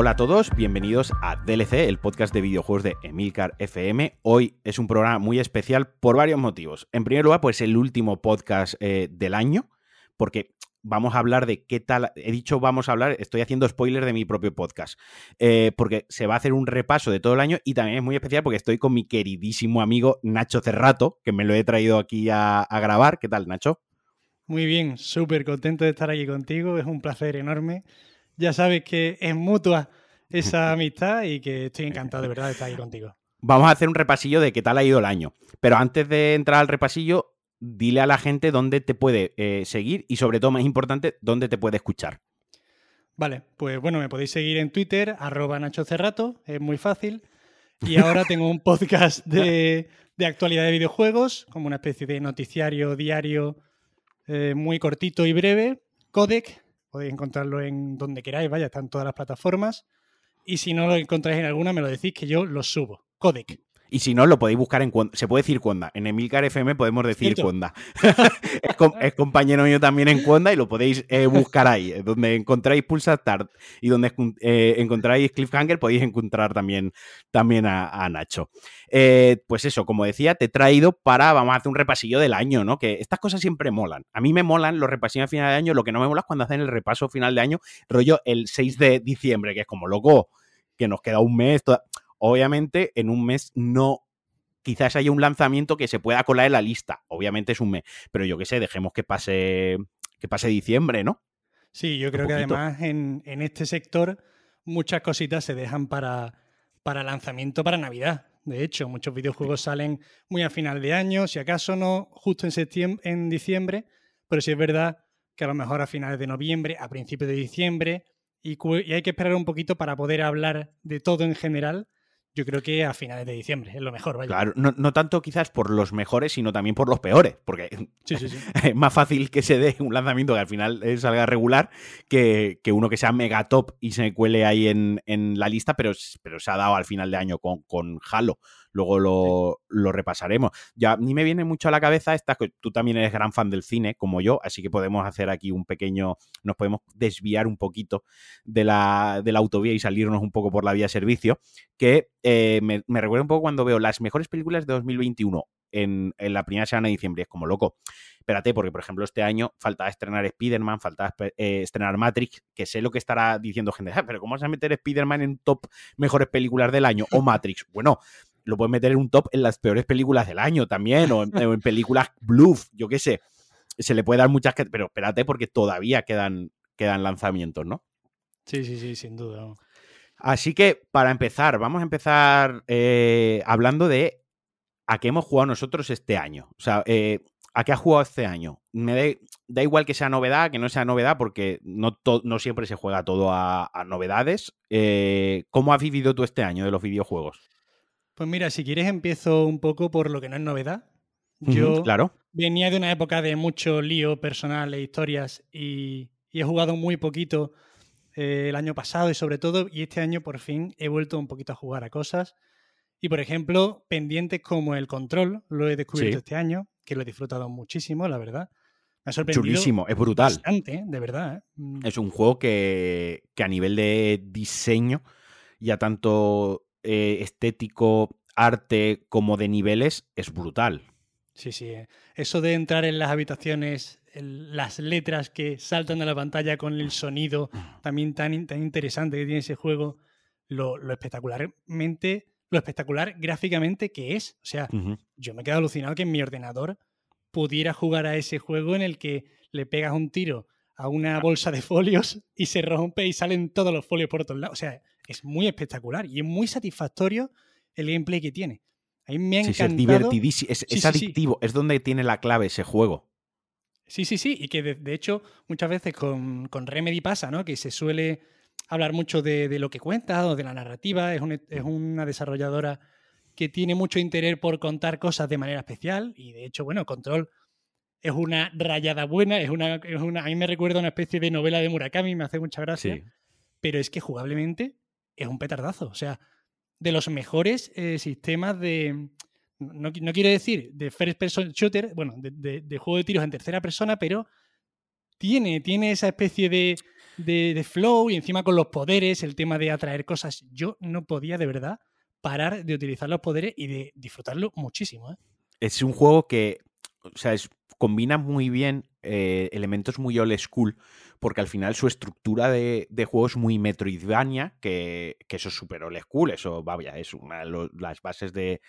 Hola a todos, bienvenidos a DLC, el podcast de videojuegos de Emilcar FM. Hoy es un programa muy especial por varios motivos. En primer lugar, pues el último podcast eh, del año, porque vamos a hablar de qué tal. He dicho vamos a hablar, estoy haciendo spoiler de mi propio podcast, eh, porque se va a hacer un repaso de todo el año y también es muy especial porque estoy con mi queridísimo amigo Nacho Cerrato, que me lo he traído aquí a, a grabar. ¿Qué tal, Nacho? Muy bien, súper contento de estar aquí contigo, es un placer enorme. Ya sabes que es mutua esa amistad y que estoy encantado de verdad de estar aquí contigo. Vamos a hacer un repasillo de qué tal ha ido el año. Pero antes de entrar al repasillo, dile a la gente dónde te puede eh, seguir y sobre todo, más importante, dónde te puede escuchar. Vale, pues bueno, me podéis seguir en Twitter, arroba Nacho Cerrato, es muy fácil. Y ahora tengo un podcast de, de actualidad de videojuegos, como una especie de noticiario diario eh, muy cortito y breve, Codec. Podéis encontrarlo en donde queráis, vaya, está en todas las plataformas. Y si no lo encontráis en alguna, me lo decís que yo lo subo. Codec. Y si no, lo podéis buscar en Se puede decir Cuonda. En Emilcar FM podemos decir Cuonda. es, compañero mío también en Cuonda y lo podéis eh, buscar ahí. Donde encontráis Pulsar Start y donde eh, encontráis Cliffhanger, podéis encontrar también, también a, Nacho. Eh, pues eso, como decía, te he traído para, vamos a hacer un repasillo del año, ¿no? Que estas cosas siempre molan. A mí me molan los repasillos a final de año. Lo que no me mola es cuando hacen el repaso final de año, rollo el 6 de diciembre, que es como loco, que nos queda un mes. Obviamente, en un mes no quizás haya un lanzamiento que se pueda colar en la lista. Obviamente es un mes, pero yo qué sé, dejemos que pase, que pase diciembre, ¿no? Sí, yo creo que además en, este sector muchas cositas se dejan para, para lanzamiento para Navidad. De hecho, muchos videojuegos salen muy a final de año, si acaso no justo en septiembre, en diciembre, pero sí es verdad que a lo mejor a finales de noviembre, a principios de diciembre, y hay que esperar un poquito para poder hablar de todo en general yo creo que a finales de diciembre es lo mejor. Vaya. Claro, no, tanto quizás por los mejores, sino también por los peores, porque es más fácil que se dé un lanzamiento que al final eh, salga regular que, uno que sea mega top y se cuele ahí en, la lista, pero, pero se ha dado al final de año con, con Halo luego lo, repasaremos. Ya ni me viene mucho a la cabeza esta, que tú también eres gran fan del cine, como yo, así que podemos hacer aquí un pequeño, nos podemos desviar un poquito de la, de la autovía y salirnos un poco por la vía de servicio, que eh, me, recuerda un poco cuando veo las mejores películas de 2021 en, la primera semana de diciembre. Es como loco. Espérate, porque por ejemplo este año falta estrenar Spider-Man, falta eh, estrenar Matrix, que sé lo que estará diciendo gente, ah, pero ¿cómo vas a meter Spider-Man en top mejores películas del año? O Matrix. Bueno, lo puedes meter en un top en las peores películas del año también, o en, películas bluff, yo qué sé. Se le puede dar muchas, pero espérate porque todavía quedan, quedan lanzamientos, ¿no? Sí, sí, sí, sin duda. Así que para empezar, vamos a empezar eh, hablando de a qué hemos jugado nosotros este año. O sea, eh, ¿a qué ha jugado este año? Me da, igual que sea novedad, que no sea novedad, porque no, no siempre se juega todo a, novedades. Eh, ¿Cómo has vivido tú este año de los videojuegos? Pues mira, si quieres empiezo un poco por lo que no es novedad. Yo claro. venía de una época de mucho lío personal e historias y, he jugado muy poquito eh, el año pasado y sobre todo, y este año por fin he vuelto un poquito a jugar a cosas. Y por ejemplo, pendientes como el control, lo he descubierto este año, que lo he disfrutado muchísimo, la verdad. Me ha sorprendido. Chulísimo, es brutal. Bastante, de verdad. ¿eh? Mm. Es un juego que, que a nivel de diseño, ya tanto eh, estético, arte como de niveles es brutal. Sí, sí. Eh. Eso de entrar en las habitaciones, las letras que saltan a la pantalla con el sonido también tan, tan interesante que tiene ese juego, lo, espectacularmente, lo espectacular gráficamente que es. O sea, yo me quedo alucinado que en mi ordenador pudiera jugar a ese juego en el que le pegas un tiro a una bolsa de folios y se rompe y salen todos los folios por otros lados. O sea, es muy espectacular y es muy satisfactorio el gameplay que tiene. A mí me ha encantado. es divertidísimo, es, adictivo, es donde tiene la clave ese juego. Sí, sí, sí, y que de, hecho muchas veces con, con, Remedy pasa, ¿no? Que se suele hablar mucho de, lo que cuenta o de la narrativa, es, es una desarrolladora que tiene mucho interés por contar cosas de manera especial y de hecho, bueno, Control es una rayada buena, es una, es una, a mí me recuerda una especie de novela de Murakami, me hace mucha gracia, pero es que jugablemente es un petardazo. O sea, de los mejores eh, sistemas de. No, no, quiero decir de first person shooter, bueno, de, juego de tiros en tercera persona, pero tiene, tiene esa especie de, de, flow y encima con los poderes, el tema de atraer cosas. Yo no podía de verdad parar de utilizar los poderes y de disfrutarlo muchísimo. ¿eh? Es un juego que, o sea, combina muy bien eh, elementos muy old school porque al final su estructura de, juego es muy Metroidvania, que, que eso es súper old school, eso, vaya, es una de las bases de,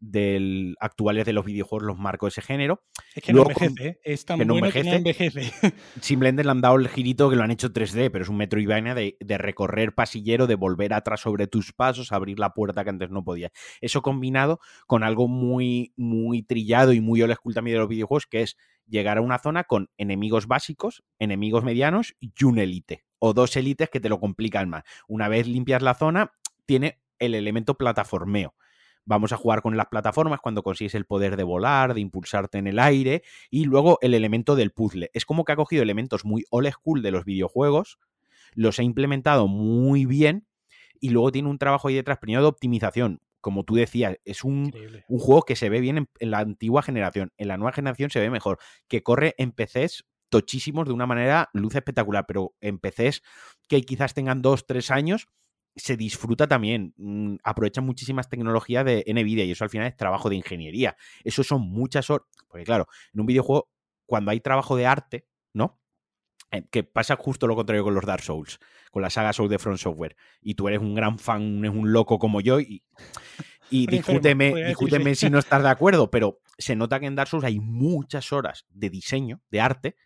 del, actuales de los videojuegos, los marcos de ese género. Es que no envejece, ¿eh? es tan bueno que no envejece. Simplemente le han dado el girito que lo han hecho 3D, pero es un Metroidvania de, de recorrer pasillero, de volver atrás sobre tus pasos, abrir la puerta que antes no podía. Eso combinado con algo muy, muy trillado y muy old school también de los videojuegos, que es llegar a una zona con enemigos básicos, enemigos medianos y un elite. O dos élites que te lo complican más. Una vez limpias la zona, tiene el elemento plataformeo. Vamos a jugar con las plataformas cuando consigues el poder de volar, de impulsarte en el aire y luego el elemento del puzzle. Es como que ha cogido elementos muy old school de los videojuegos, los ha implementado muy bien y luego tiene un trabajo ahí detrás, primero de optimización, como tú decías, es un, juego que se ve bien en, la antigua generación. En la nueva generación se ve mejor. Que corre en PCs tochísimos de una manera luz espectacular, pero en PCs que quizás tengan dos, tres años, se disfruta también. Mm, aprovecha muchísimas tecnologías de NVIDIA y eso al final es trabajo de ingeniería. Eso son muchas horas. Porque claro, en un videojuego, cuando hay trabajo de arte, ¿no? Eh, que pasa justo lo contrario con los Dark Souls con la saga Soul de Front Software. Y tú eres un gran fan, es un loco como yo y, y discúteme, si no estás de acuerdo, pero se nota que en Dark Souls hay muchas horas de diseño, de arte,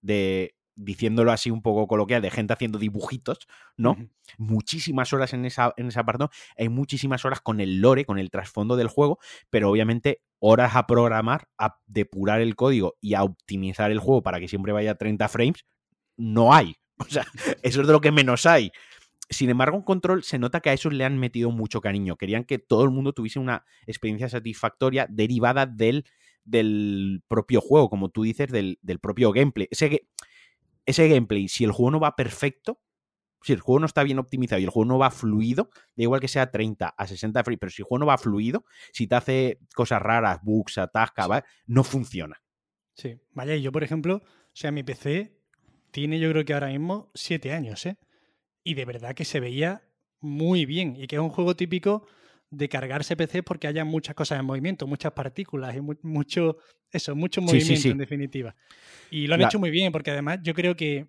de diciéndolo así un poco coloquial, de gente haciendo dibujitos, ¿no? Muchísimas horas en esa, en parte, hay muchísimas horas con el lore, con el trasfondo del juego, pero obviamente horas a programar, a depurar el código y a optimizar el juego para que siempre vaya a 30 frames, no hay. O sea, eso es de lo que menos hay. Sin embargo, en Control se nota que a esos le han metido mucho cariño. Querían que todo el mundo tuviese una experiencia satisfactoria derivada del, del propio juego, como tú dices, del, propio gameplay. Ese, ese gameplay, si el juego no va perfecto, si el juego no está bien optimizado y el juego no va fluido, da igual que sea 30 a 60 frames, pero si el juego no va fluido, si te hace cosas raras, bugs, atasca, no funciona. Sí, vaya, y yo, por ejemplo, o sea, mi PC tiene yo creo que ahora mismo siete años, ¿eh? Y de verdad que se veía muy bien y que es un juego típico de cargarse PC porque haya muchas cosas en movimiento, muchas partículas y mucho, eso, mucho movimiento en definitiva. Y lo han hecho muy bien porque además yo creo que,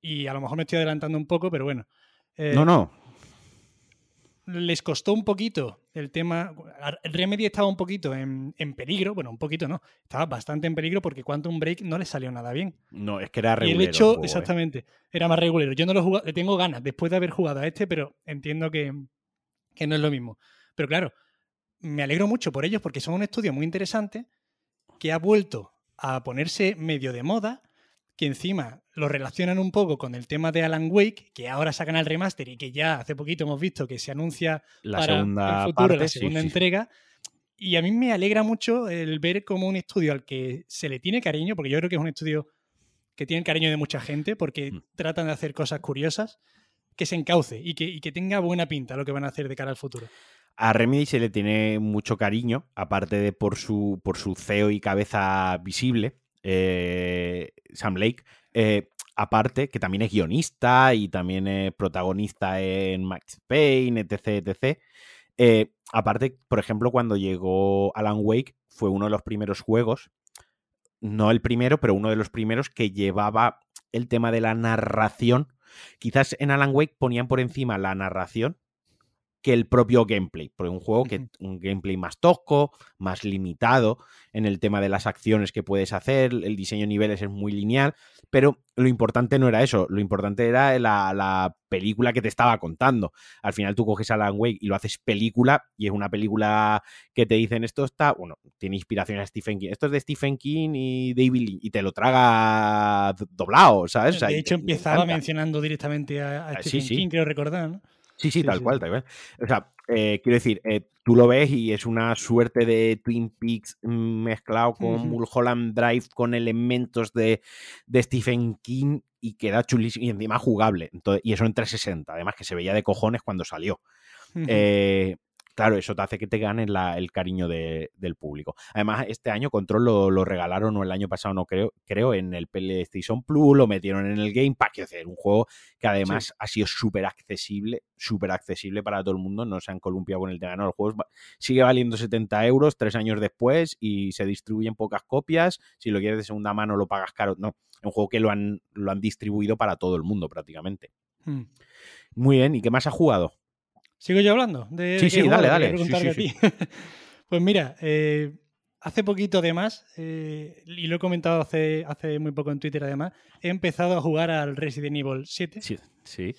y a lo mejor me estoy adelantando un poco, pero bueno. Eh, no, no, les costó un poquito el tema. Remedy estaba un poquito en, peligro, bueno, un poquito no, estaba bastante en peligro porque Quantum Break no le salió nada bien. No, es que era regular. Y el hecho, ¿eh? exactamente, era más regular. Yo no lo le tengo ganas después de haber jugado a este, pero entiendo que, que no es lo mismo. Pero claro, me alegro mucho por ellos porque son un estudio muy interesante que ha vuelto a ponerse medio de moda que encima lo relacionan un poco con el tema de Alan Wake, que ahora sacan el remaster y que ya hace poquito hemos visto que se anuncia la para segunda el futuro la segunda entrega. Y a mí me alegra mucho el ver como un estudio al que se le tiene cariño, porque yo creo que es un estudio que tiene el cariño de mucha gente, porque mm. tratan de hacer cosas curiosas, que se encauce y que, y que tenga buena pinta lo que van a hacer de cara al futuro. A Remedy se le tiene mucho cariño, aparte de por su, por su CEO y cabeza visible, eh, Sam Lake. Eh, aparte, que también es guionista y también es protagonista en Max Payne, etc. etc. Eh, aparte, por ejemplo, cuando llegó Alan Wake, fue uno de los primeros juegos, no el primero, pero uno de los primeros que llevaba el tema de la narración. Quizás en Alan Wake ponían por encima la narración que el propio gameplay. Porque un juego que un gameplay más tosco, más limitado en el tema de las acciones que puedes hacer, el diseño de niveles es muy lineal, pero lo importante no era eso, lo importante era la, película que te estaba contando. Al final tú coges a Alan Wake y lo haces película, y es una película que te dicen esto está, bueno, tiene inspiración a Stephen King, esto es de Stephen King y David y te lo traga doblado, ¿sabes? de hecho, empezaba mencionando directamente a, ah, Stephen King, creo recordar, ¿no? Sí, sí, tal cual, tal cual. O sea, eh, quiero decir, eh, tú lo ves y es una suerte de Twin Peaks mezclado con Mulholland Drive, con elementos de, Stephen King y queda chulísimo y encima jugable. y eso en 360, además que se veía de cojones cuando salió. Eh, claro, eso te hace que te ganes el cariño del público. Además, este año Control lo, regalaron, o el año pasado no creo, creo, en el PlayStation Plus, lo metieron en el Game Pack, quiero decir, un juego que además ha sido súper accesible, súper accesible para todo el mundo, no se han columpiado con el tema, no, el juego sigue valiendo 70 euros tres años después y se distribuye en pocas copias, si lo quieres de segunda mano lo pagas caro, no, es un juego que lo han, lo han distribuido para todo el mundo prácticamente. Hmm. Muy bien, ¿y qué más has jugado? ¿Sigo yo hablando? De, sí, sí, dale, dale. pues mira, eh, hace poquito además, eh, y lo he comentado hace, hace muy poco en Twitter además, he empezado a jugar al Resident Evil 7. Sí, sí.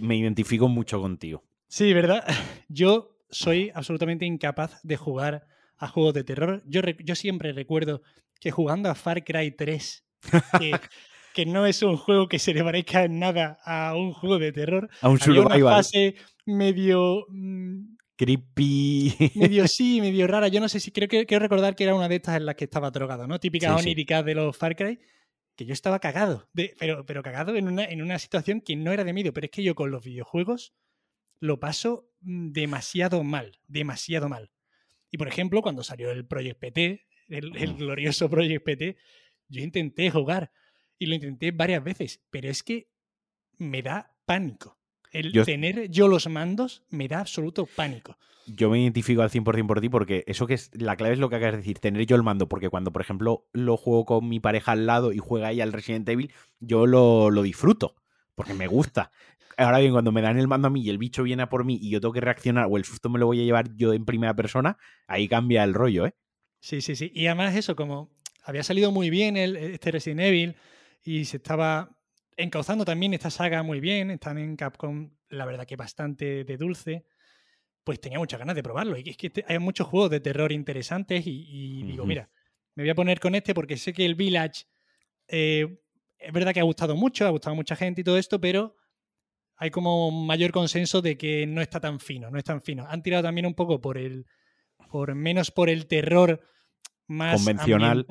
me identifico mucho contigo. Sí, ¿verdad? Yo soy absolutamente incapaz de jugar a juegos de terror. Yo, yo siempre recuerdo que jugando a Far Cry 3, que, que no es un juego que se le parezca en nada a un juego de terror. A un Había una fase medio... Mm, Creepy. Medio sí, medio rara. Yo no sé si creo que quiero recordar que era una de estas en las que estaba drogado, ¿no? Típica onírica de los Far Cry. Que yo estaba cagado. pero, pero cagado en una, en una situación que no era de miedo. Pero es que yo con los videojuegos lo paso mm, demasiado mal. Demasiado mal. Y por ejemplo, cuando salió el Project PT, el, el glorioso Project PT, yo intenté jugar y lo intenté varias veces, pero es que me da pánico. El tener yo los mandos me da absoluto pánico. Yo me identifico al 100% por ti porque eso que es, la clave es lo que acabas de decir, tener yo el mando, porque cuando, por ejemplo, lo juego con mi pareja al lado y juega ella al Resident Evil, yo lo, lo disfruto, porque me gusta. Ahora bien, cuando me dan el mando a mí y el bicho viene a por mí y yo tengo que reaccionar o el susto me lo voy a llevar yo en primera persona, ahí cambia el rollo, ¿eh? Sí, sí, sí. Y además eso, como había salido muy bien el, este Resident Evil, y se estaba encauzando también esta saga muy bien, están en Capcom, la verdad que bastante de dulce, pues tenía muchas ganas de probarlo. Y es que hay muchos juegos de terror interesantes y, digo, mira, me voy a poner con este porque sé que el Village eh, es verdad que ha gustado mucho, ha gustado a mucha gente y todo esto, pero hay como mayor consenso de que no está tan fino, no es tan fino. Han tirado también un poco por el, por menos por el terror más convencional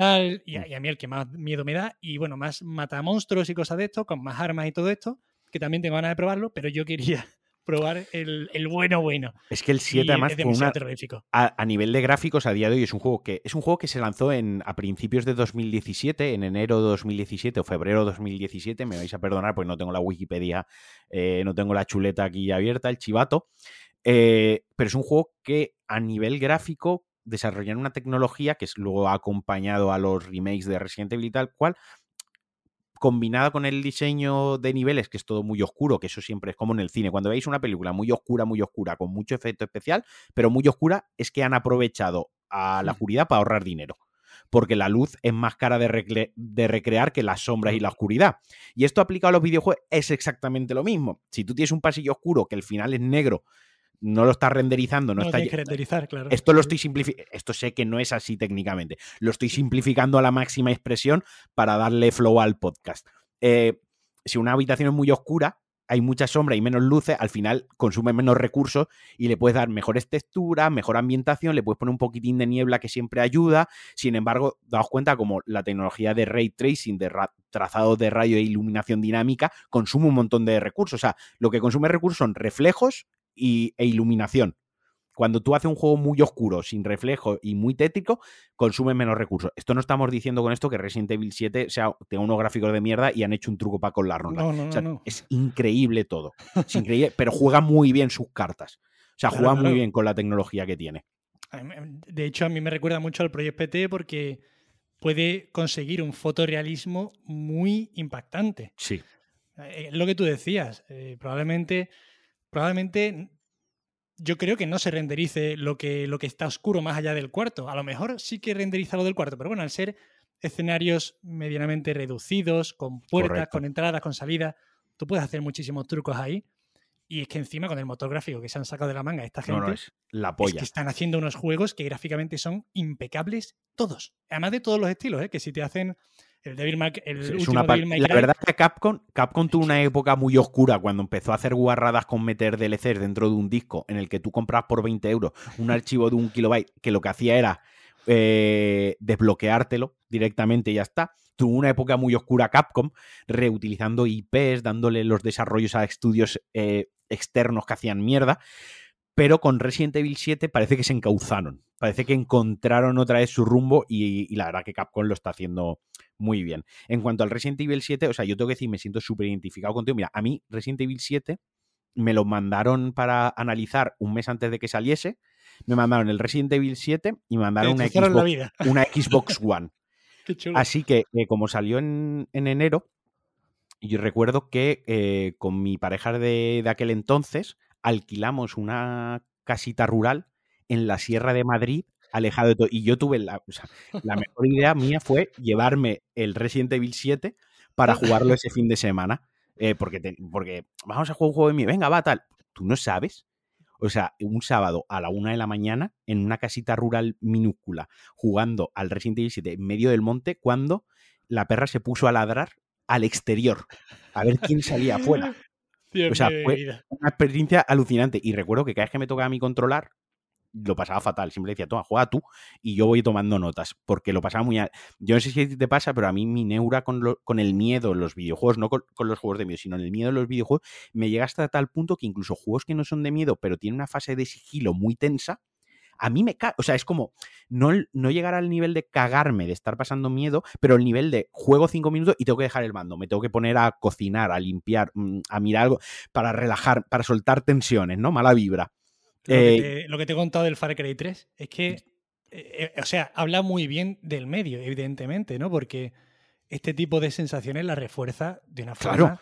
y a, y a, mí el que más miedo me da y bueno, más mata monstruos y cosas de esto, con más armas y todo esto, que también tengo ganas de probarlo, pero yo quería probar el, el bueno bueno. Es que el 7 además es una, terrorífico. A, a, nivel de gráficos a día de hoy es un juego que es un juego que se lanzó en a principios de 2017, en enero de 2017 o febrero de 2017, me vais a perdonar porque no tengo la Wikipedia, eh, no tengo la chuleta aquí abierta, el chivato. Eh, pero es un juego que a nivel gráfico desarrollar una tecnología que luego ha acompañado a los remakes de Resident Evil y tal cual, combinada con el diseño de niveles, que es todo muy oscuro, que eso siempre es como en el cine. Cuando veis una película muy oscura, muy oscura, con mucho efecto especial, pero muy oscura, es que han aprovechado a la oscuridad para ahorrar dinero. Porque la luz es más cara de, de recrear que las sombras y la oscuridad. Y esto aplicado a los videojuegos es exactamente lo mismo. Si tú tienes un pasillo oscuro que el final es negro no lo está renderizando, no, está renderizar, claro. Esto lo estoy simplificando, esto sé que no es así técnicamente, lo estoy simplificando a la máxima expresión para darle flow al podcast. Eh, si una habitación es muy oscura, hay mucha sombra y menos luces, al final consume menos recursos y le puedes dar mejores texturas, mejor ambientación, le puedes poner un poquitín de niebla que siempre ayuda. Sin embargo, daos cuenta como la tecnología de ray tracing, de trazado de rayo e iluminación dinámica, consume un montón de recursos. O sea, lo que consume recursos son reflejos e iluminación. Cuando tú haces un juego muy oscuro, sin reflejo y muy tétrico, consume menos recursos. Esto no estamos diciendo con esto que Resident Evil 7 sea, tenga unos gráficos de mierda y han hecho un truco para con la ronda. Es increíble todo. Es increíble, pero juega muy bien sus cartas. O sea, juega muy bien con la tecnología que tiene. De hecho, a mí me recuerda mucho al Project PT porque puede conseguir un fotorealismo muy impactante. Sí. Eh, lo que tú decías, eh, probablemente probablemente yo creo que no se renderice lo que, lo que está oscuro más allá del cuarto. A lo mejor sí que renderiza lo del cuarto, pero bueno, al ser escenarios medianamente reducidos, con puertas, con entradas, con salidas, tú puedes hacer muchísimos trucos ahí. Y es que encima con el motor gráfico que se han sacado de la manga esta gente, es la polla. que están haciendo unos juegos que gráficamente son impecables todos. Además de todos los estilos, ¿eh? que si te hacen el Devil May, el La verdad es que Capcom, Capcom tuvo una época muy oscura cuando empezó a hacer guarradas con meter DLCs dentro de un disco en el que tú compras por 20 euros un archivo de un kilobyte que lo que hacía era eh, desbloqueártelo directamente y ya está. Tuvo una época muy oscura Capcom, reutilizando IPs, dándole los desarrollos a estudios eh, externos que hacían mierda. pero con Resident Evil 7 parece que se encauzaron. Parece que encontraron otra vez su rumbo y, la verdad que Capcom lo está haciendo muy bien. En cuanto al Resident Evil 7, o sea, yo tengo que decir, me siento súper identificado contigo. Mira, a mí Resident Evil 7 me lo mandaron para analizar un mes antes de que saliese. Me mandaron el Resident Evil 7 y me mandaron una Xbox, una Xbox, One. Así que, eh, como salió en, enero, yo recuerdo que eh, con mi pareja de, de aquel entonces alquilamos una casita rural en la Sierra de Madrid, alejado de todo. Y yo tuve la, la mejor idea mía fue llevarme el Resident Evil 7 para jugarlo ese fin de semana. Eh, porque, porque vamos a jugar un juego de mí, venga, va, tal. Tú no sabes. O sea, un sábado a la una de la mañana en una casita rural minúscula, jugando al Resident Evil 7 en medio del monte, cuando la perra se puso a ladrar al exterior, a ver quién salía afuera. o sea, fue una experiencia alucinante. Y recuerdo que cada vez que me tocaba a mí controlar, lo pasaba fatal. Siempre decía, toma, juega tú y yo voy tomando notas, porque lo pasaba muy... Yo no sé si te pasa, pero a mí mi neura con, con el miedo en los videojuegos, no con, los juegos de miedo, sino en el miedo en los videojuegos, me llega hasta tal punto que incluso juegos que no son de miedo, pero tienen una fase de sigilo muy tensa, a mí me caga, o sea, es como no, no llegar al nivel de cagarme, de estar pasando miedo, pero el nivel de juego cinco minutos y tengo que dejar el mando, me tengo que poner a cocinar, a limpiar, mm, a mirar algo, para relajar, para soltar tensiones, ¿no? Mala vibra. Eh, lo, que te, he contado del Far Cry 3 es que, eh, eh, o sea, habla muy bien del medio, evidentemente, ¿no? Porque este tipo de sensaciones la refuerza de una forma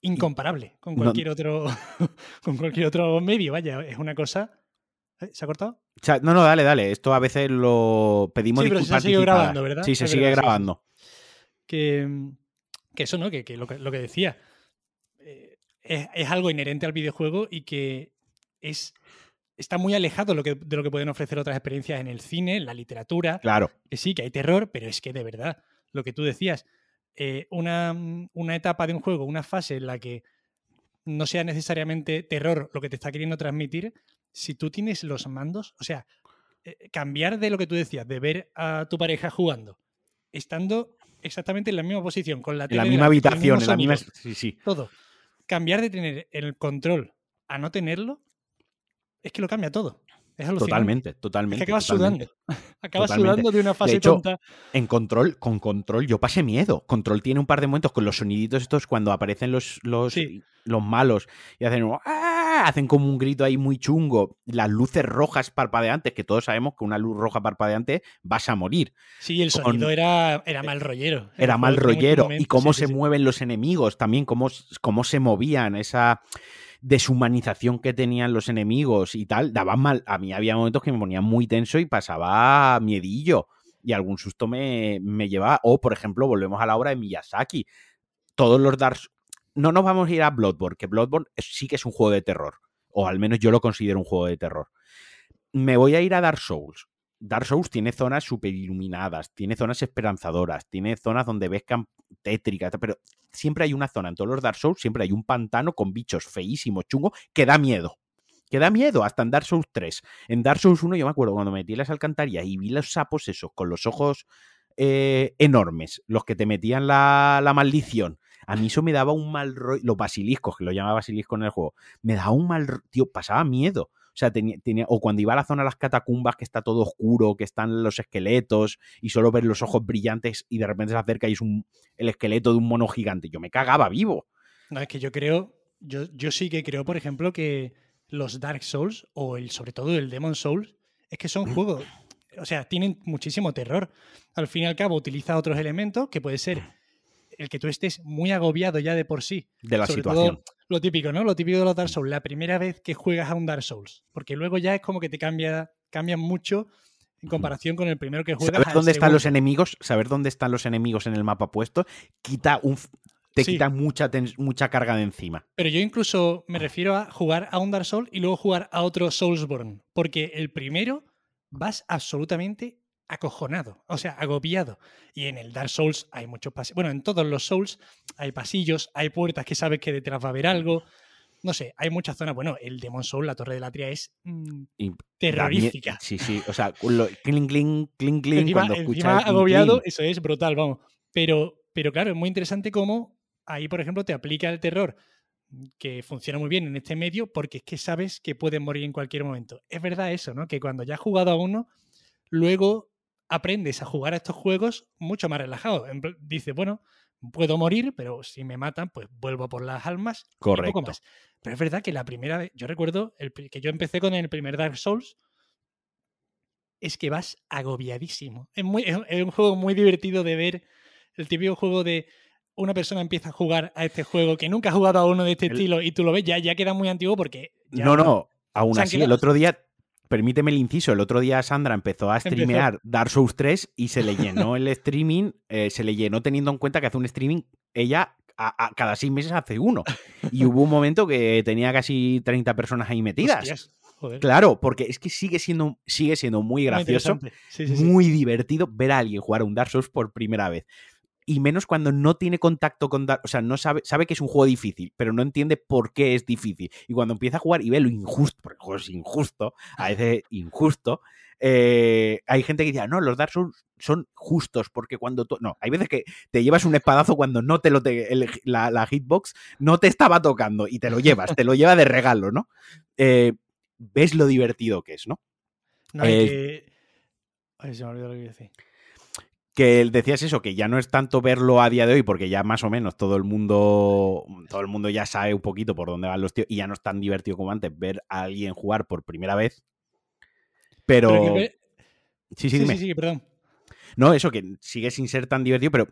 incomparable con cualquier otro con cualquier otro medio. Vaya, es una cosa. ¿Se ha cortado? no, no, dale, dale. Esto a veces lo pedimos sí, pero se sigue grabando, ¿verdad? Sí, se sigue grabando. Que, eso, ¿no? Que, lo, que lo, que decía. es, algo inherente al videojuego y que es está muy alejado de lo, que, de lo que pueden ofrecer otras experiencias en el cine, en la literatura. Claro. Que sí, que hay terror, pero es que de verdad, lo que tú decías, eh, una, una, etapa de un juego, una fase en la que no sea necesariamente terror lo que te está queriendo transmitir, si tú tienes los mandos, o sea, eh, cambiar de lo que tú decías, de ver a tu pareja jugando, estando exactamente en la misma posición, con la En la misma habitación, en la misma... Sí, sí. Todo. Cambiar de tener el control a no tenerlo, es que lo cambia todo. Es Totalmente, totalmente. Es que acabas sudando. acabas sudando de una fase tonta. En control, con control, yo pasé miedo. Control tiene un par de momentos con los soniditos estos cuando aparecen los, los, los malos y hacen ¡Ah! hacen como un grito ahí muy chungo. Las luces rojas parpadeantes, que todos sabemos que una luz roja parpadeante vas a morir. Sí, el sonido era, era mal rollero. Era mal rollero. Y cómo se mueven los enemigos también, cómo, cómo se movían, esa deshumanización que tenían los enemigos y tal, daban mal. A mí había momentos que me ponía muy tenso y pasaba miedillo. Y algún susto me, me llevaba. O, por ejemplo, volvemos a la obra de Miyazaki. Todos los Dark. No nos vamos a ir a Bloodborne, que Bloodborne sí que es un juego de terror. O al menos yo lo considero un juego de terror. Me voy a ir a Dark Souls. Dark Souls tiene zonas super iluminadas, tiene zonas esperanzadoras, tiene zonas donde ves tétricas, pero siempre hay una zona en todos los Dark Souls, siempre hay un pantano con bichos feísimos, chungos, que da miedo. Que da miedo, hasta en Dark Souls 3. En Dark Souls 1 yo me acuerdo cuando metí las alcantarillas y vi los sapos esos con los ojos eh, enormes, los que te metían la, la maldición. A mí eso me daba un mal rollo. Los basiliscos, que lo llamaba basilisco en el juego, me daba un mal Tío, pasaba miedo. O sea, o cuando iba a la zona de las catacumbas, que está todo oscuro, que están los esqueletos y solo ver los ojos brillantes y de repente se acerca y es un, el esqueleto de un mono gigante. Yo me cagaba vivo. No, es que yo creo, yo, yo sí que creo, por ejemplo, que los Dark Souls o el, sobre todo el Demon Souls, es que son juegos, o sea, tienen muchísimo terror. Al fin y al cabo, utiliza otros elementos que puede ser el que tú estés muy agobiado ya de por sí. De la situación. lo típico, ¿no? Lo típico de los Dark Souls, la primera vez que juegas a un Dark Souls. Porque luego ya es como que te cambia, cambian mucho en comparación con el primero que juegas. Saber dónde están los enemigos, saber dónde están los enemigos en el mapa puesto, quita un, te quita mucha, mucha carga de encima. Pero yo incluso me refiero a jugar a un Dark Souls y luego jugar a otro Soulsborne. Porque el primero vas absolutamente acojonado, o sea, agobiado. Y en el Dark Souls hay muchos pasillos. Bueno, en todos los Souls hay pasillos, hay puertas que sabes que detrás va a haber algo. No sé, hay muchas zonas. Bueno, el Demon Soul, la Torre de la Tria, es mm, terrorífica. Sí, sí, o sea, cling, cling, cling, cling. cuando encima agobiado, eso es brutal, vamos. Pero, pero claro, es muy interesante cómo ahí, por ejemplo, te aplica el terror que funciona muy bien en este medio porque es que sabes que puedes morir en cualquier momento. Es verdad eso, ¿no? Que cuando ya has jugado a uno, luego aprendes a jugar a estos juegos mucho más relajado. Dices, bueno, puedo morir, pero si me matan, pues vuelvo por las almas. Correcto. Pero es verdad que la primera vez, yo recuerdo el, que yo empecé con el primer Dark Souls, es que vas agobiadísimo. Es, muy, es un juego muy divertido de ver, el típico juego de una persona empieza a jugar a este juego que nunca ha jugado a uno de este estilo y tú lo ves, ya, ya queda muy antiguo porque... no, no, aún así, el otro día, permíteme el inciso, el otro día Sandra empezó a streamear Dark Souls 3 y se le llenó el streaming, eh, se le llenó teniendo en cuenta que hace un streaming ella a, cada seis meses hace uno. Y hubo un momento que tenía casi 30 personas ahí metidas. Claro, porque es que sigue siendo, sigue siendo muy gracioso, muy divertido ver a alguien jugar a un Dark Souls por primera vez y menos cuando no tiene contacto con Dark, o sea, no sabe, sabe que es un juego difícil, pero no entiende por qué es difícil. Y cuando empieza a jugar y ve lo injusto, porque el juego es injusto, a veces injusto, eh, hay gente que dice, ah, no, los Dark Souls son justos, porque cuando tú... No, hay veces que te llevas un espadazo cuando no te lo te, la, hitbox no te estaba tocando y te lo llevas, te lo lleva de regalo, ¿no? Eh, ves lo divertido que es, ¿no? No, hay que... Ay, se me olvidó lo que iba a decir que decías eso, que ya no es tanto verlo a día de hoy, porque ya más o menos todo el mundo, todo el mundo ya sabe un poquito por dónde van los tíos, y ya no es tan divertido como antes ver a alguien jugar por primera vez. Pero. Sí, sí, sí, sí, perdón. No, eso que sigue sin ser tan divertido, pero,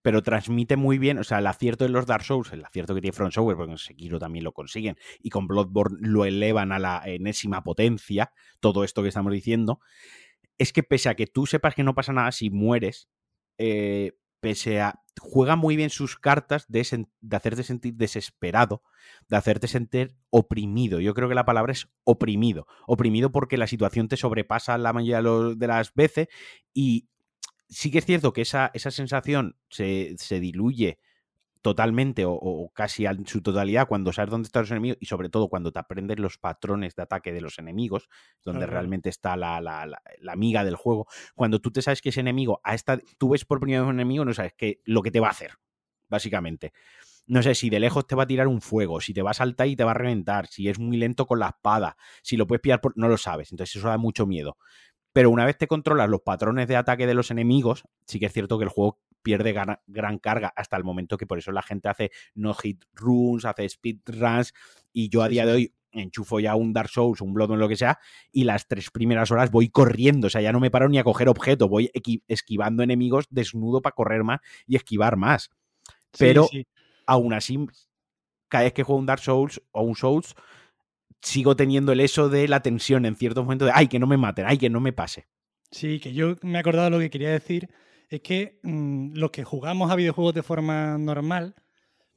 pero transmite muy bien. O sea, el acierto de los Dark Souls, el acierto que tiene Front Software, porque en Sekiro también lo consiguen, y con Bloodborne lo elevan a la enésima potencia, todo esto que estamos diciendo es que pese a que tú sepas que no pasa nada si mueres, eh, pese a. juega muy bien sus cartas de, de, hacerte sentir desesperado, de hacerte sentir oprimido. Yo creo que la palabra es oprimido. Oprimido porque la situación te sobrepasa la mayoría de las veces y sí que es cierto que esa, esa sensación se, se diluye totalmente o, casi en su totalidad cuando sabes dónde están los enemigos y sobre todo cuando te aprendes los patrones de ataque de los enemigos, donde realmente está la, la, la, amiga del juego. Cuando tú te sabes que ese enemigo, a esta, tú ves por primera vez un enemigo, no sabes que, lo que te va a hacer, básicamente. No sé si de lejos te va a tirar un fuego, si te va a saltar y te va a reventar, si es muy lento con la espada, si lo puedes pillar por... No lo sabes, entonces eso da mucho miedo. Pero una vez te controlas los patrones de ataque de los enemigos, sí que es cierto que el juego pierde gran, carga hasta el momento que por eso la gente hace no hit runs, hace speed runs y yo a día de hoy enchufo ya un Dark Souls, un Bloodborne, lo que sea, y las tres primeras horas voy corriendo, o sea, ya no me paro ni a coger objeto, voy esquivando enemigos desnudo para correr más y esquivar más. Pero aún así, cada vez que juego un Dark Souls o un Souls, sigo teniendo el eso de la tensión en ciertos momentos de, ay, que no me maten, ay, que no me pase. Sí, que yo me he acordado lo que quería decir es que mm, los que jugamos a videojuegos de forma normal,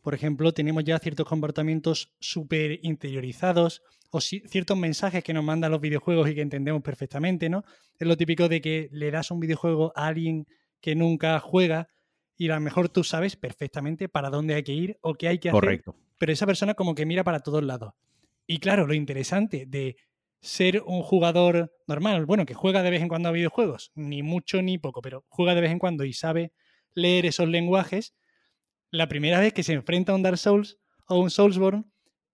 por ejemplo, tenemos ya ciertos comportamientos súper interiorizados o ciertos mensajes que nos mandan los videojuegos y que entendemos perfectamente, ¿no? Es lo típico de que le das un videojuego a alguien que nunca juega y a lo mejor tú sabes perfectamente para dónde hay que ir o qué hay que hacer. Correcto. Pero esa persona como que mira para todos lados. Y claro, lo interesante de ser un jugador normal, bueno, que juega de vez en cuando a videojuegos, ni mucho ni poco, pero juega de vez en cuando y sabe leer esos lenguajes, la primera vez que se enfrenta a un Dark Souls o un Soulsborne,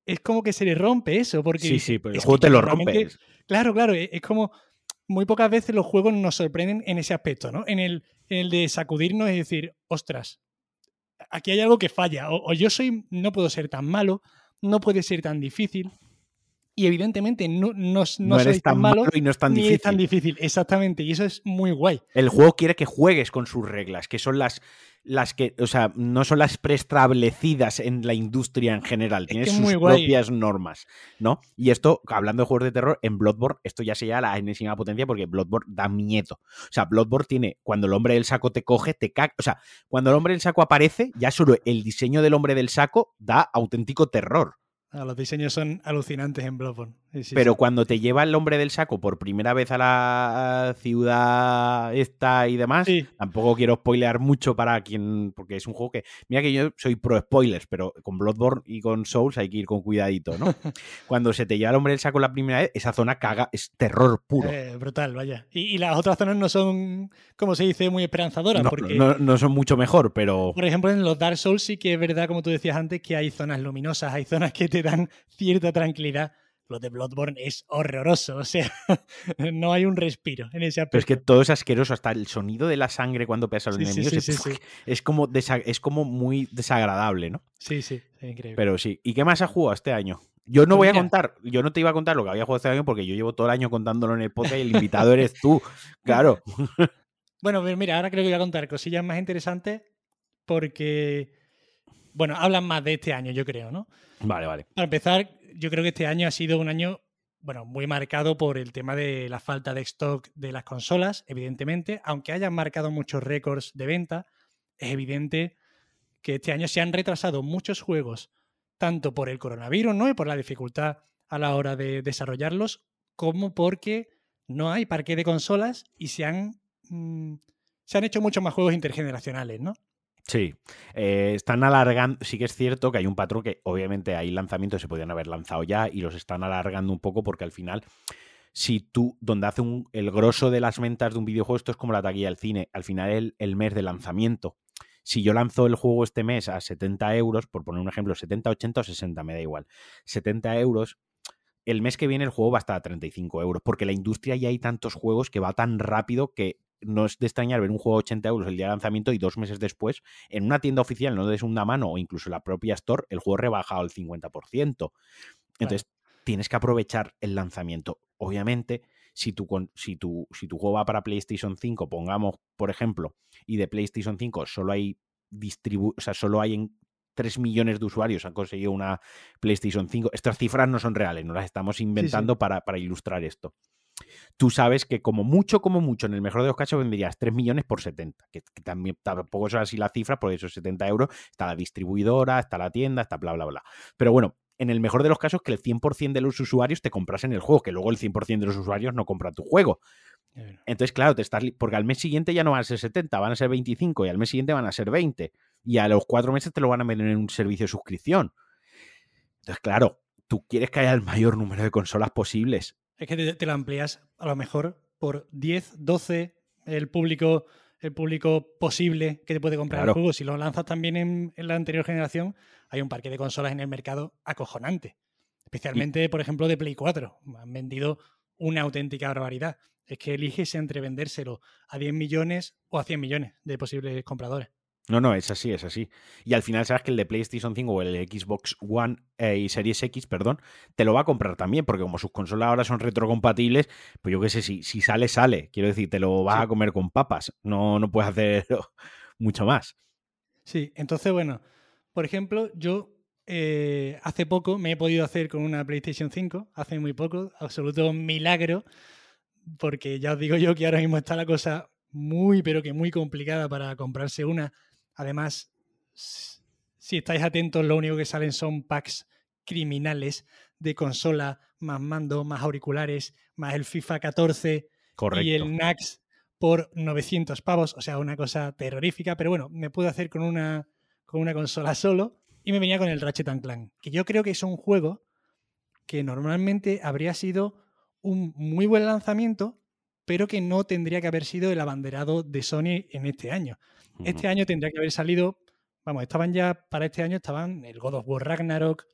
es como que se le rompe eso, porque... Sí, sí, pero el juego te lo rompe. Claro, claro, e, es como... Muy pocas veces los juegos nos sorprenden en ese aspecto, ¿no? En el, en el de sacudirnos y decir, ostras, aquí hay algo que falla, o, o yo soy, no puedo ser tan malo, no puede ser tan difícil, y evidentemente no, no, no, eres tan malo, y no es tan difícil. es tan difícil, exactamente, y eso es muy guay. El juego quiere que juegues con sus reglas, que son las, las que, o sea, no son las preestablecidas en la industria en general, tiene sus propias normas, ¿no? Y esto, hablando de juegos de terror, en Bloodborne, esto ya sería la enésima potencia porque Bloodborne da miedo. O sea, Bloodborne tiene, cuando el hombre del saco te coge, te caga, o sea, cuando el hombre del saco aparece, ya solo el diseño del hombre del saco da auténtico terror. Ah, los diseños son alucinantes en Bloodborne. Pero cuando te lleva el hombre del saco por primera vez a la ciudad esta y demás, tampoco quiero spoilear mucho para quien, porque es un juego que, mira que yo soy pro spoilers, pero con Bloodborne y con Souls hay que ir con cuidadito, ¿no? cuando se te lleva el hombre del saco la primera vez, esa zona caga, es terror puro. Eh, brutal, vaya. Y, las otras zonas no son, como se dice, muy esperanzadoras. No, porque, no, son mucho mejor, pero... Por ejemplo, en los Dark Souls sí que es verdad, como tú decías antes, que hay zonas luminosas, hay zonas que te dan cierta tranquilidad lo de Bloodborne es horroroso, o sea, no hay un respiro en ese aspecto. Pero es que todo es asqueroso, hasta el sonido de la sangre cuando pesa a los enemigos es, como es como muy desagradable, ¿no? Sí, sí, increíble. Pero sí, ¿y qué más ha jugado este año? Yo no voy a contar, yo no te iba a contar lo que había jugado este año porque yo llevo todo el año contándolo en el podcast y el invitado eres tú, claro. Bueno, mira, ahora creo que voy a contar cosillas más interesantes porque, bueno, hablan más de este año, yo creo, ¿no? Vale, vale. Para empezar, yo creo que este año ha sido un año, bueno, muy marcado por el tema de la falta de stock de las consolas, evidentemente, aunque hayan marcado muchos récords de venta, es evidente que este año se han retrasado muchos juegos, tanto por el coronavirus, ¿no? Y por la dificultad a la hora de desarrollarlos, como porque no hay parque de consolas y se han, mm, se han hecho muchos más juegos intergeneracionales, ¿no? Sí, eh, están alargando, sí que es cierto que hay un patrón que obviamente hay lanzamientos que se podían haber lanzado ya y los están alargando un poco porque al final, si tú, donde hace un, el grosso de las ventas de un videojuego, esto es como la taquilla del cine, al final el, el mes de lanzamiento. Si yo lanzo el juego este mes a 70 euros, por poner un ejemplo, 70, 80 o 60, me da igual, 70 euros, el mes que viene el juego va a estar a 35 euros, porque la industria ya hay tantos juegos que va tan rápido que no es de extrañar ver un juego a 80 euros el día de lanzamiento y dos meses después, en una tienda oficial, no de segunda mano o incluso en la propia Store, el juego rebajado al 50%. Entonces, tienes que aprovechar el lanzamiento. Obviamente, si tu, si, tu, si tu juego va para PlayStation 5, pongamos, por ejemplo, y de PlayStation 5 solo hay distribu o sea, solo hay en 3 millones de usuarios han conseguido una PlayStation 5. Estas cifras no son reales, no las estamos inventando Para, para ilustrar esto tú sabes que como mucho, como mucho, en el mejor de los casos venderías 3 millones por 70, que, también tampoco es así la cifra, por esos 70 euros está la distribuidora, está la tienda, está bla, bla, bla. Pero bueno, en el mejor de los casos que el 100% de los usuarios te comprasen el juego, que luego el 100% de los usuarios no compran tu juego. Entonces, claro, te estás porque al mes siguiente ya no van a ser 70, van a ser 25 y al mes siguiente van a ser 20 y a los cuatro meses te lo van a vender en un servicio de suscripción. Entonces, claro, tú quieres que haya el mayor número de consolas posibles es que te, lo amplías a lo mejor por 10, 12 el público, el público posible que te puede comprar el juego. Si lo lanzas también en, la anterior generación, hay un parque de consolas en el mercado acojonante. Especialmente, por ejemplo, de Play 4. Han vendido una auténtica barbaridad. Es que eliges entre vendérselo a 10 millones o a 100 millones de posibles compradores. No, no, es así, es así. Y al final sabes que el de PlayStation 5 o el de Xbox One eh, y Series X, perdón, te lo va a comprar también, porque como sus consolas ahora son retrocompatibles, pues yo qué sé, si, si sale, sale. Quiero decir, te lo vas a comer con papas. No, no puedes hacer mucho más. Sí, entonces, bueno, por ejemplo, yo eh, hace poco me he podido hacer con una PlayStation 5, hace muy poco, absoluto milagro, porque ya os digo yo que ahora mismo está la cosa muy, pero que muy complicada para comprarse una Además, si estáis atentos, lo único que salen son packs criminales de consola, más mando, más auriculares, más el FIFA 14 y el NAX por 900 pavos. O sea, una cosa terrorífica. Pero bueno, me puedo hacer con una, con una consola solo y me venía con el Ratchet Clank, que yo creo que es un juego que normalmente habría sido un muy buen lanzamiento, pero que no tendría que haber sido el abanderado de Sony en este año. Este año tendría que haber salido, vamos, estaban ya, para este año estaban el God of War Ragnarok,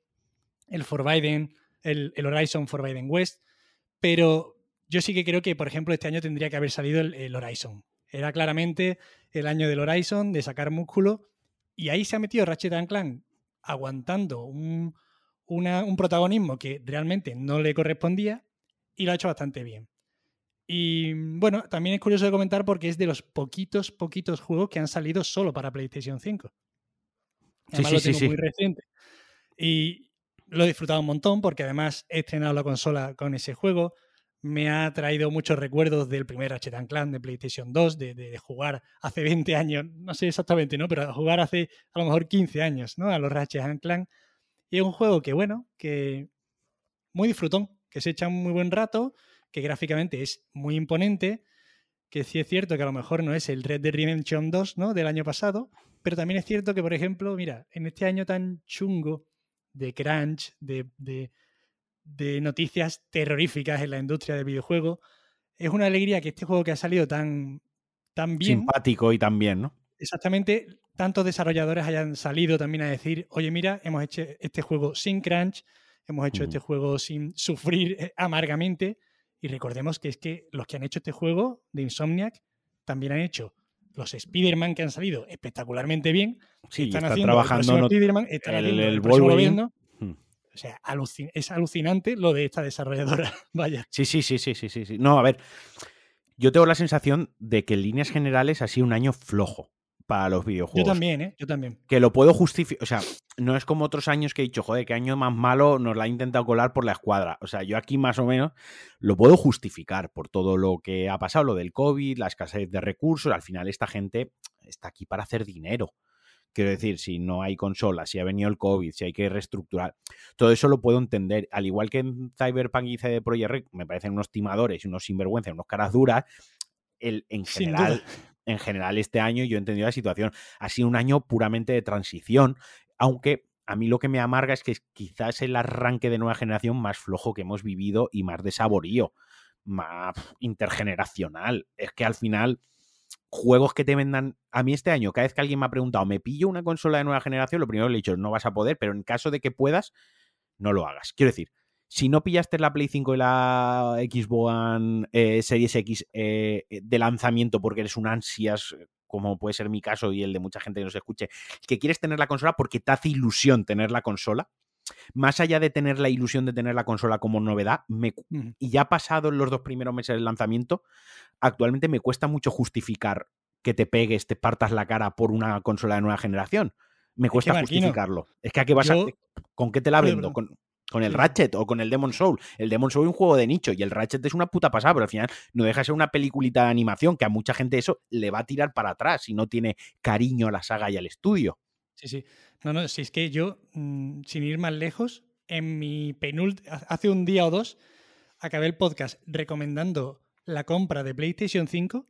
el Forbidden, el, el Horizon Forbidden West, pero yo sí que creo que, por ejemplo, este año tendría que haber salido el, Horizon. Era claramente el año del Horizon, de sacar músculo, y ahí se ha metido Ratchet Clank aguantando un, un protagonismo que realmente no le correspondía y lo ha hecho bastante bien. Y bueno, también es curioso de comentar porque es de los poquitos, poquitos juegos que han salido solo para PlayStation 5. Además sí, sí, lo tengo muy reciente. Y lo he disfrutado un montón porque además he estrenado la consola con ese juego. Me ha traído muchos recuerdos del primer Ratchet Clank de PlayStation 2, de, de, jugar hace 20 años, no sé exactamente, ¿no? Pero jugar hace a lo mejor 15 años, ¿no? A los Ratchet Clank. Y es un juego que, bueno, que muy disfrutón, que se echa un muy buen rato, que gráficamente es muy imponente, que sí es cierto que a lo mejor no es el Red Dead Redemption 2 ¿no? del año pasado, pero también es cierto que, por ejemplo, mira, en este año tan chungo de crunch, de, de, noticias terroríficas en la industria del videojuego, es una alegría que este juego que ha salido tan, tan bien... Simpático y tan bien, ¿no? Exactamente, tantos desarrolladores hayan salido también a decir, oye, mira, hemos hecho este juego sin crunch, hemos hecho este juego sin sufrir eh, amargamente. Y recordemos que es que los que han hecho este juego de Insomniac también han hecho los Spider-Man que han salido espectacularmente bien. Sí, están, haciendo trabajando el Spider-Man, están el, haciendo el, Wolverine. Hmm. O sea, es alucinante lo de esta desarrolladora. Vaya. Sí, sí, sí, sí, sí, sí. No, a ver, yo tengo la sensación de que en líneas generales ha sido un año flojo para los videojuegos. Yo también, ¿eh? Yo también. Que lo puedo justificar. O sea, no es como otros años que he dicho, joder, qué año más malo nos la ha intentado colar por la escuadra. O sea, yo aquí más o menos lo puedo justificar por todo lo que ha pasado, lo del COVID, la escasez de recursos. Al final, esta gente está aquí para hacer dinero. Quiero decir, si no hay consolas, si ha venido el COVID, si hay que reestructurar, todo eso lo puedo entender. Al igual que en Cyberpunk y CD Projekt me parecen unos timadores y unos sinvergüenza, unos caras duras, el, en general, en general este año yo he entendido la situación. Ha sido un año puramente de transición, aunque a mí lo que me amarga es que quizás el arranque de nueva generación más flojo que hemos vivido y más de saborío, más intergeneracional. Es que al final, juegos que te vendan. A mí este año, cada vez que alguien me ha preguntado, ¿me pillo una consola de nueva generación? Lo primero que le he dicho, no vas a poder, pero en caso de que puedas, no lo hagas. Quiero decir, si no pillaste la Play 5 y la Xbox One eh, Series X eh, de lanzamiento porque eres un ansias, como puede ser mi caso y el de mucha gente que nos escuche, que quieres tener la consola porque te hace ilusión tener la consola, más allá de tener la ilusión de tener la consola como novedad, y ya pasado los dos primeros meses del lanzamiento, actualmente me cuesta mucho justificar que te pegues, te partas la cara por una consola de nueva generación. Me cuesta justificarlo. Es que a qué vas a. ¿Con qué te la vendo? ¿Con, con el Ratchet o con el Demon Soul. El Demon Soul es un juego de nicho y el Ratchet es una puta pasada, pero al final no deja de ser una peliculita de animación que a mucha gente eso le va a tirar para atrás si no tiene cariño a la saga y al estudio. Sí, sí. No, no, si es que yo, mm, sin ir más lejos, en mi penúltimo, hace un día o dos, acabé el podcast recomendando la compra de PlayStation 5,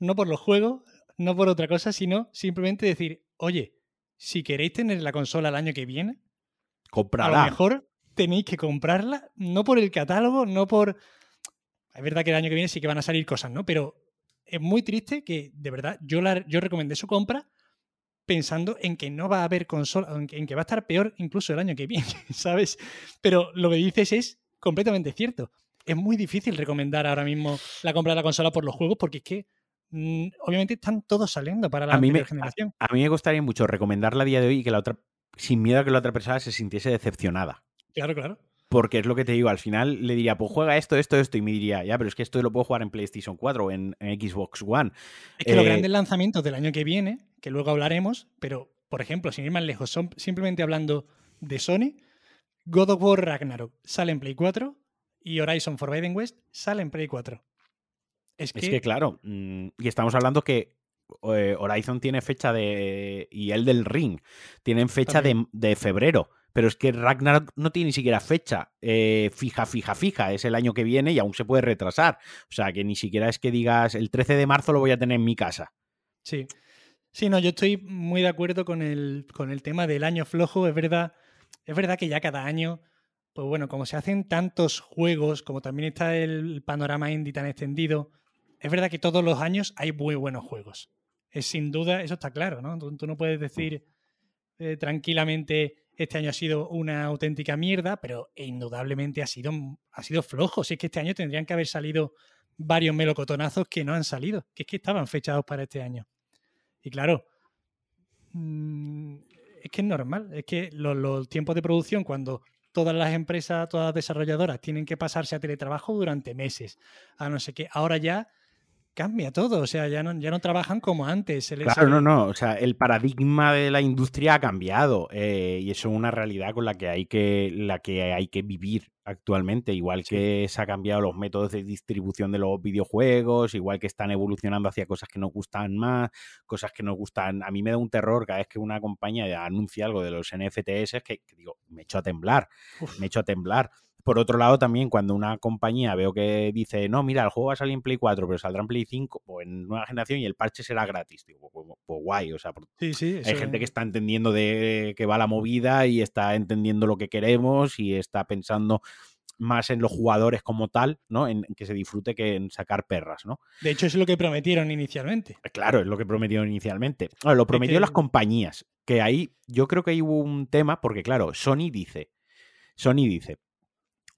no por los juegos, no por otra cosa, sino simplemente decir, oye, si queréis tener la consola el año que viene, comprala. A lo mejor tenéis que comprarla, no por el catálogo, no por... Es verdad que el año que viene sí que van a salir cosas, ¿no? Pero es muy triste que, de verdad, yo, la, yo recomendé su compra pensando en que no va a haber consola, en que, va a estar peor incluso el año que viene, ¿sabes? Pero lo que dices es completamente cierto. Es muy difícil recomendar ahora mismo la compra de la consola por los juegos porque es que mm, obviamente están todos saliendo para la a generación. A, a, mí me gustaría mucho recomendarla a día de hoy y que la otra, sin miedo a que la otra persona se sintiese decepcionada. Claro, claro. Porque es lo que te digo, al final le diría, pues juega esto, esto, esto, y me diría, ya, pero es que esto lo puedo jugar en PlayStation 4 o en, Xbox One. Es que los eh, grandes lanzamientos del año que viene, que luego hablaremos, pero por ejemplo, sin ir más lejos, son simplemente hablando de Sony, God of War Ragnarok sale en Play 4 y Horizon Forbidden West sale en Play 4. Es que, claro, mm, y estamos hablando que eh, Horizon tiene fecha de. y el del Ring tienen fecha de, de, febrero pero es que Ragnarok no tiene ni siquiera fecha eh, fija, fija, fija. Es el año que viene y aún se puede retrasar. O sea, que ni siquiera es que digas el 13 de marzo lo voy a tener en mi casa. Sí. Sí, no, yo estoy muy de acuerdo con el, con el tema del año flojo. Es verdad, es verdad que ya cada año, pues bueno, como se hacen tantos juegos, como también está el panorama indie tan extendido, es verdad que todos los años hay muy buenos juegos. Es sin duda, eso está claro, ¿no? Tú, no puedes decir eh, tranquilamente este año ha sido una auténtica mierda, pero indudablemente ha sido, ha sido flojo. Si es que este año tendrían que haber salido varios melocotonazos que no han salido, que es que estaban fechados para este año. Y claro, mm, es que es normal, es que los, los, tiempos de producción, cuando todas las empresas, todas las desarrolladoras tienen que pasarse a teletrabajo durante meses, a no sé qué, ahora ya cambia todo, o sea, ya no, ya no trabajan como antes. claro, no, no, o sea, el paradigma de la industria ha cambiado eh, y eso es una realidad con la que hay que, la que, hay que vivir actualmente, igual que se han cambiado los métodos de distribución de los videojuegos, igual que están evolucionando hacia cosas que nos gustan más, cosas que nos gustan. A mí me da un terror cada vez que una compañía anuncia algo de los NFTs que, digo, me echo a temblar, me echo a temblar por otro lado, también cuando una compañía veo que dice, no, mira, el juego va a salir en Play 4, pero saldrá en Play 5 o en nueva generación y el parche será gratis. Digo, pues, pues, pues guay, o sea, sí, sí, hay gente que está entendiendo de que va la movida y está entendiendo lo que queremos y está pensando más en los jugadores como tal, ¿no? En, que se disfrute que en sacar perras, ¿no? De hecho, es lo que prometieron inicialmente. Eh, claro, es lo que prometieron inicialmente. lo prometió las compañías, que ahí yo creo que hay hubo un tema, porque claro, Sony dice, Sony dice,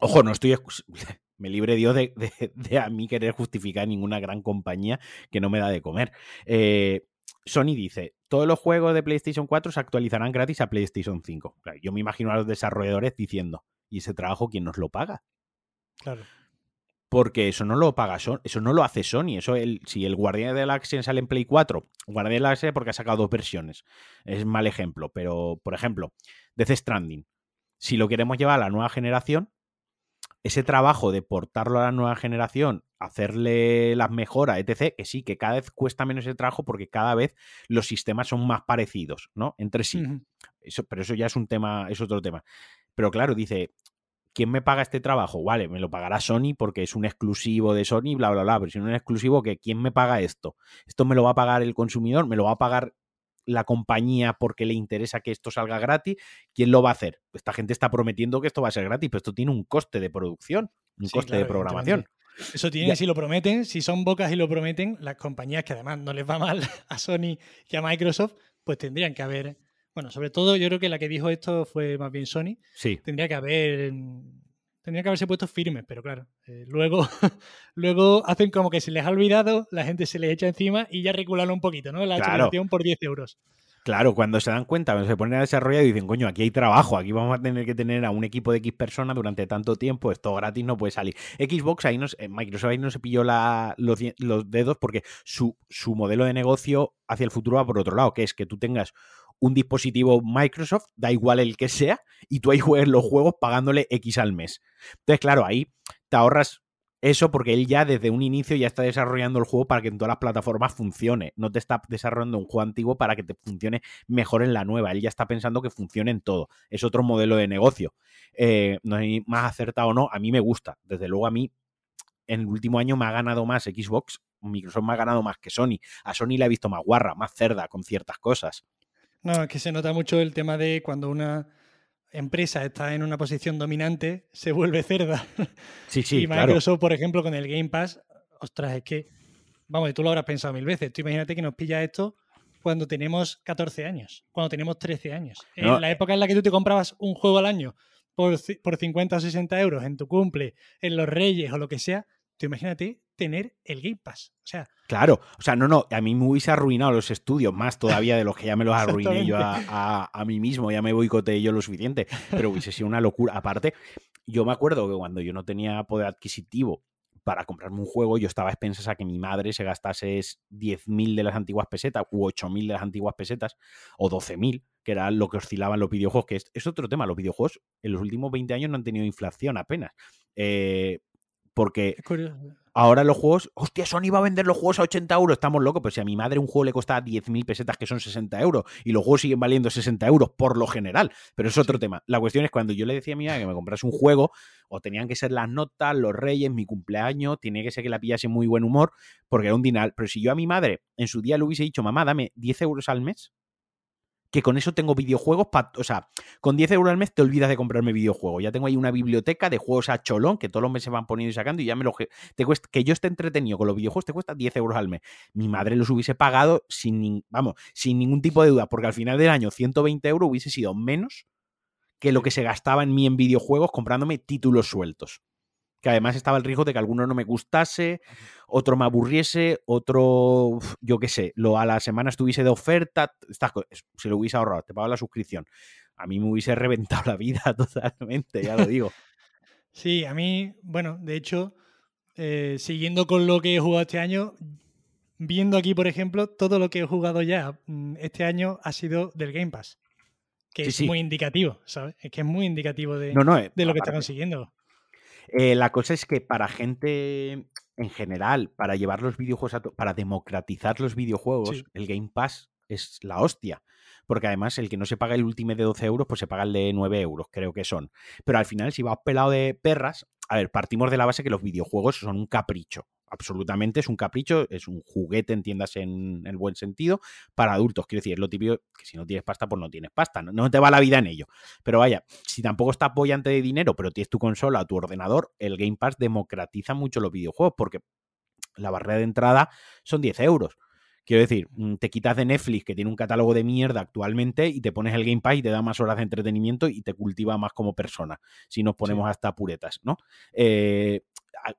Ojo, no estoy. Me libre Dios de, de, a mí querer justificar ninguna gran compañía que no me da de comer. Eh, Sony dice: todos los juegos de PlayStation 4 se actualizarán gratis a PlayStation 5. yo me imagino a los desarrolladores diciendo: ¿y ese trabajo quién nos lo paga? Claro. Porque eso no lo paga Sony, eso no lo hace Sony. Eso el, si el Guardián de la Galaxia sale en Play 4, Guardián de la Galaxia porque ha sacado dos versiones. Es mal ejemplo. Pero, por ejemplo, Death Stranding. Si lo queremos llevar a la nueva generación, ese trabajo de portarlo a la nueva generación, hacerle las mejoras, etc., que sí, que cada vez cuesta menos ese trabajo porque cada vez los sistemas son más parecidos, ¿no? Entre sí. eso, pero eso ya es un tema, es otro tema. Pero claro, dice, ¿quién me paga este trabajo? Vale, me lo pagará Sony porque es un exclusivo de Sony, bla, bla, bla, pero si no es exclusivo, ¿quién me paga esto? ¿Esto me lo va a pagar el consumidor? ¿Me lo va a pagar la compañía porque le interesa que esto salga gratis, ¿quién lo va a hacer? Esta gente está prometiendo que esto va a ser gratis, pero esto tiene un coste de producción, un coste de programación. Eso tiene, si lo prometen, si son bocas y lo prometen, las compañías que además no les va mal a Sony y a Microsoft, pues tendrían que haber, bueno, sobre todo yo creo que la que dijo esto fue más bien Sony. Sí. Tendría que haber Tendría que haberse puesto firmes, pero claro, eh, luego, luego hacen como que se les ha olvidado, la gente se les echa encima y ya reculan un poquito, ¿no? La claro. por 10 euros. Claro, cuando se dan cuenta, cuando se ponen a desarrollar y dicen, coño, aquí hay trabajo, aquí vamos a tener que tener a un equipo de X personas durante tanto tiempo, esto gratis no puede salir. Xbox ahí no, eh, Microsoft ahí no se pilló la, los, los, dedos porque su, su modelo de negocio hacia el futuro va por otro lado, que es que tú tengas un dispositivo Microsoft, da igual el que sea, y tú ahí juegues los juegos pagándole X al mes. Entonces, claro, ahí te ahorras eso porque él ya desde un inicio ya está desarrollando el juego para que en todas las plataformas funcione. No te está desarrollando un juego antiguo para que te funcione mejor en la nueva. Él ya está pensando que funcione en todo. Es otro modelo de negocio. Eh, no hay más acertado o no. A mí me gusta. Desde luego a mí en el último año me ha ganado más Xbox. Microsoft me ha ganado más que Sony. A Sony le ha visto más guarra, más cerda con ciertas cosas. No, es que se nota mucho el tema de cuando una empresa está en una posición dominante, se vuelve cerda. Sí, sí, y Microsoft, por ejemplo, con el Game Pass, ostras, es que, vamos, tú lo habrás pensado mil veces. Tú imagínate que nos pilla esto cuando tenemos 14 años, cuando tenemos 13 años. en la época en la que tú te comprabas un juego al año por, por 50 o 60 euros en tu cumple, en los Reyes o lo que sea, tú imagínate tener el Game Pass. O sea. Claro, o sea, no, no, a mí me hubiese arruinado los estudios más todavía de los que ya me los arruiné yo a, mí mismo, ya me boicoteé yo lo suficiente, pero hubiese sido una locura. Aparte, yo me acuerdo que cuando yo no tenía poder adquisitivo para comprarme un juego, yo estaba a expensas a que mi madre se gastase 10.000 de las antiguas pesetas u 8.000 de las antiguas pesetas o 12.000, que era lo que oscilaban los videojuegos, que es, otro tema. Los videojuegos en los últimos 20 años no han tenido inflación apenas. Eh, porque ahora los juegos, hostia, Sony va a vender los juegos a 80 euros, estamos locos, pero si a mi madre un juego le cuesta 10.000 pesetas, que son 60 euros, y los juegos siguen valiendo 60 euros por lo general, pero es otro tema. La cuestión es cuando yo le decía a mi madre que me comprase un juego, o tenían que ser las notas, los reyes, mi cumpleaños, tenía que ser que la pillase muy buen humor, porque era un dinar. Pero si yo a mi madre en su día le hubiese dicho, mamá, dame 10 euros al mes, que con eso tengo videojuegos, o sea, con 10 euros al mes te olvidas de comprarme videojuegos. Ya tengo ahí una biblioteca de juegos a cholón que todos los meses van poniendo y sacando y ya me lo... Te que yo esté entretenido con los videojuegos te cuesta 10 euros al mes. Mi madre los hubiese pagado sin, vamos, sin ningún tipo de duda, porque al final del año 120 euros hubiese sido menos que lo que se gastaba en mí en videojuegos comprándome títulos sueltos que además estaba el riesgo de que alguno no me gustase, otro me aburriese, otro, yo qué sé, lo a la semana estuviese de oferta, estas se lo hubiese ahorrado, te pago la suscripción. A mí me hubiese reventado la vida totalmente, ya lo digo. Sí, a mí, bueno, de hecho, eh, siguiendo con lo que he jugado este año, viendo aquí, por ejemplo, todo lo que he jugado ya mm, este año ha sido del Game Pass. Que es muy indicativo, ¿sabes? Es que es muy indicativo de, eh, de lo que está consiguiendo. Eh, la cosa es que para gente en general, para llevar los videojuegos, para democratizar los videojuegos, el Game Pass es la hostia. Porque además el que no se paga el último de 12 euros, pues se paga el de 9 euros, creo que son. Pero al final, si vas pelado de perras, a ver, partimos de la base que los videojuegos son un capricho. Absolutamente es un capricho, es un juguete, entiendas en el buen sentido, para adultos. Quiero decir, es lo típico que si no tienes pasta, pues no tienes pasta. No, te va la vida en ello. Pero vaya, si tampoco estás apoyante de dinero, pero tienes tu consola, tu ordenador, el Game Pass democratiza mucho los videojuegos porque la barrera de entrada son 10 euros. Quiero decir, mm, te quitas de Netflix, que tiene un catálogo de mierda actualmente, y te pones el Game Pass y te da más horas de entretenimiento y te cultiva más como persona, si nos ponemos hasta puretas, ¿no? Eh,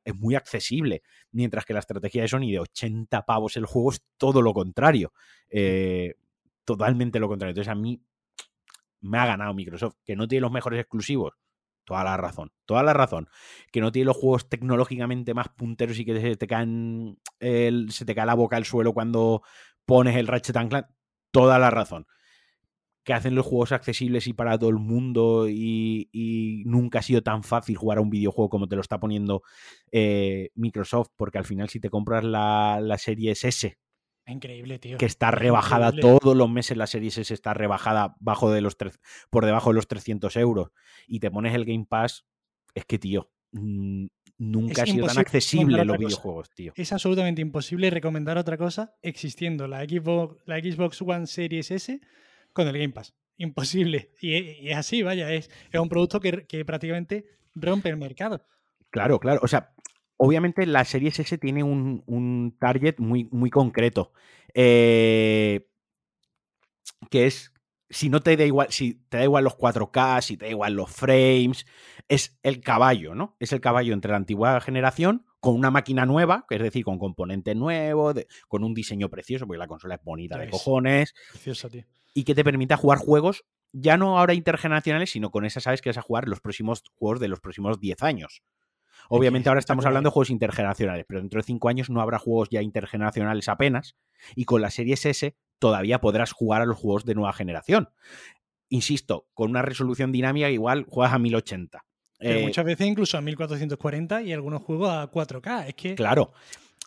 es muy accesible, mientras que la estrategia de Sony de 80 pavos el juego es todo lo contrario. Eh, totalmente lo contrario. Entonces a mí me ha ganado Microsoft, que no tiene los mejores exclusivos. Toda la razón, toda la razón. Que no tiene los juegos tecnológicamente más punteros y que se te caen se te cae la boca al suelo cuando pones el Ratchet Clank. Toda la razón que hacen los juegos accesibles y para todo el mundo y, nunca ha sido tan fácil jugar a un videojuego como te lo está poniendo eh, Microsoft, porque al final si te compras la, la serie S, Increíble, tío. Que está rebajada todos los meses, la serie S está rebajada bajo de los por debajo de los 300 euros. Y te pones el Game Pass, es que, tío, nunca ha sido tan accesible los videojuegos, tío. Es absolutamente imposible recomendar otra cosa existiendo la Xbox, la Xbox One Series S con el Game Pass. Imposible. Y, es así, vaya, es, es un producto que, prácticamente rompe el mercado. Claro, claro. O sea, obviamente la serie S tiene un, target muy, muy concreto. Eh, que es. Si no te da igual, si te da igual los 4K, si te da igual los frames, es el caballo, ¿no? Es el caballo entre la antigua generación con una máquina nueva, es decir, con componente nuevo, con un diseño precioso, porque la consola es bonita de cojones. Preciosa, tío y que te permita jugar juegos ya no ahora intergeneracionales, sino con esa sabes que vas a jugar los próximos juegos de los próximos 10 años. Obviamente ahora estamos hablando de juegos intergeneracionales, pero dentro de 5 años no habrá juegos ya intergeneracionales apenas, y con la serie S todavía podrás jugar a los juegos de nueva generación. Insisto, con una resolución dinámica igual juegas a 1080. Pero eh, muchas veces incluso a 1440 y algunos juegos a 4K. Es que... Claro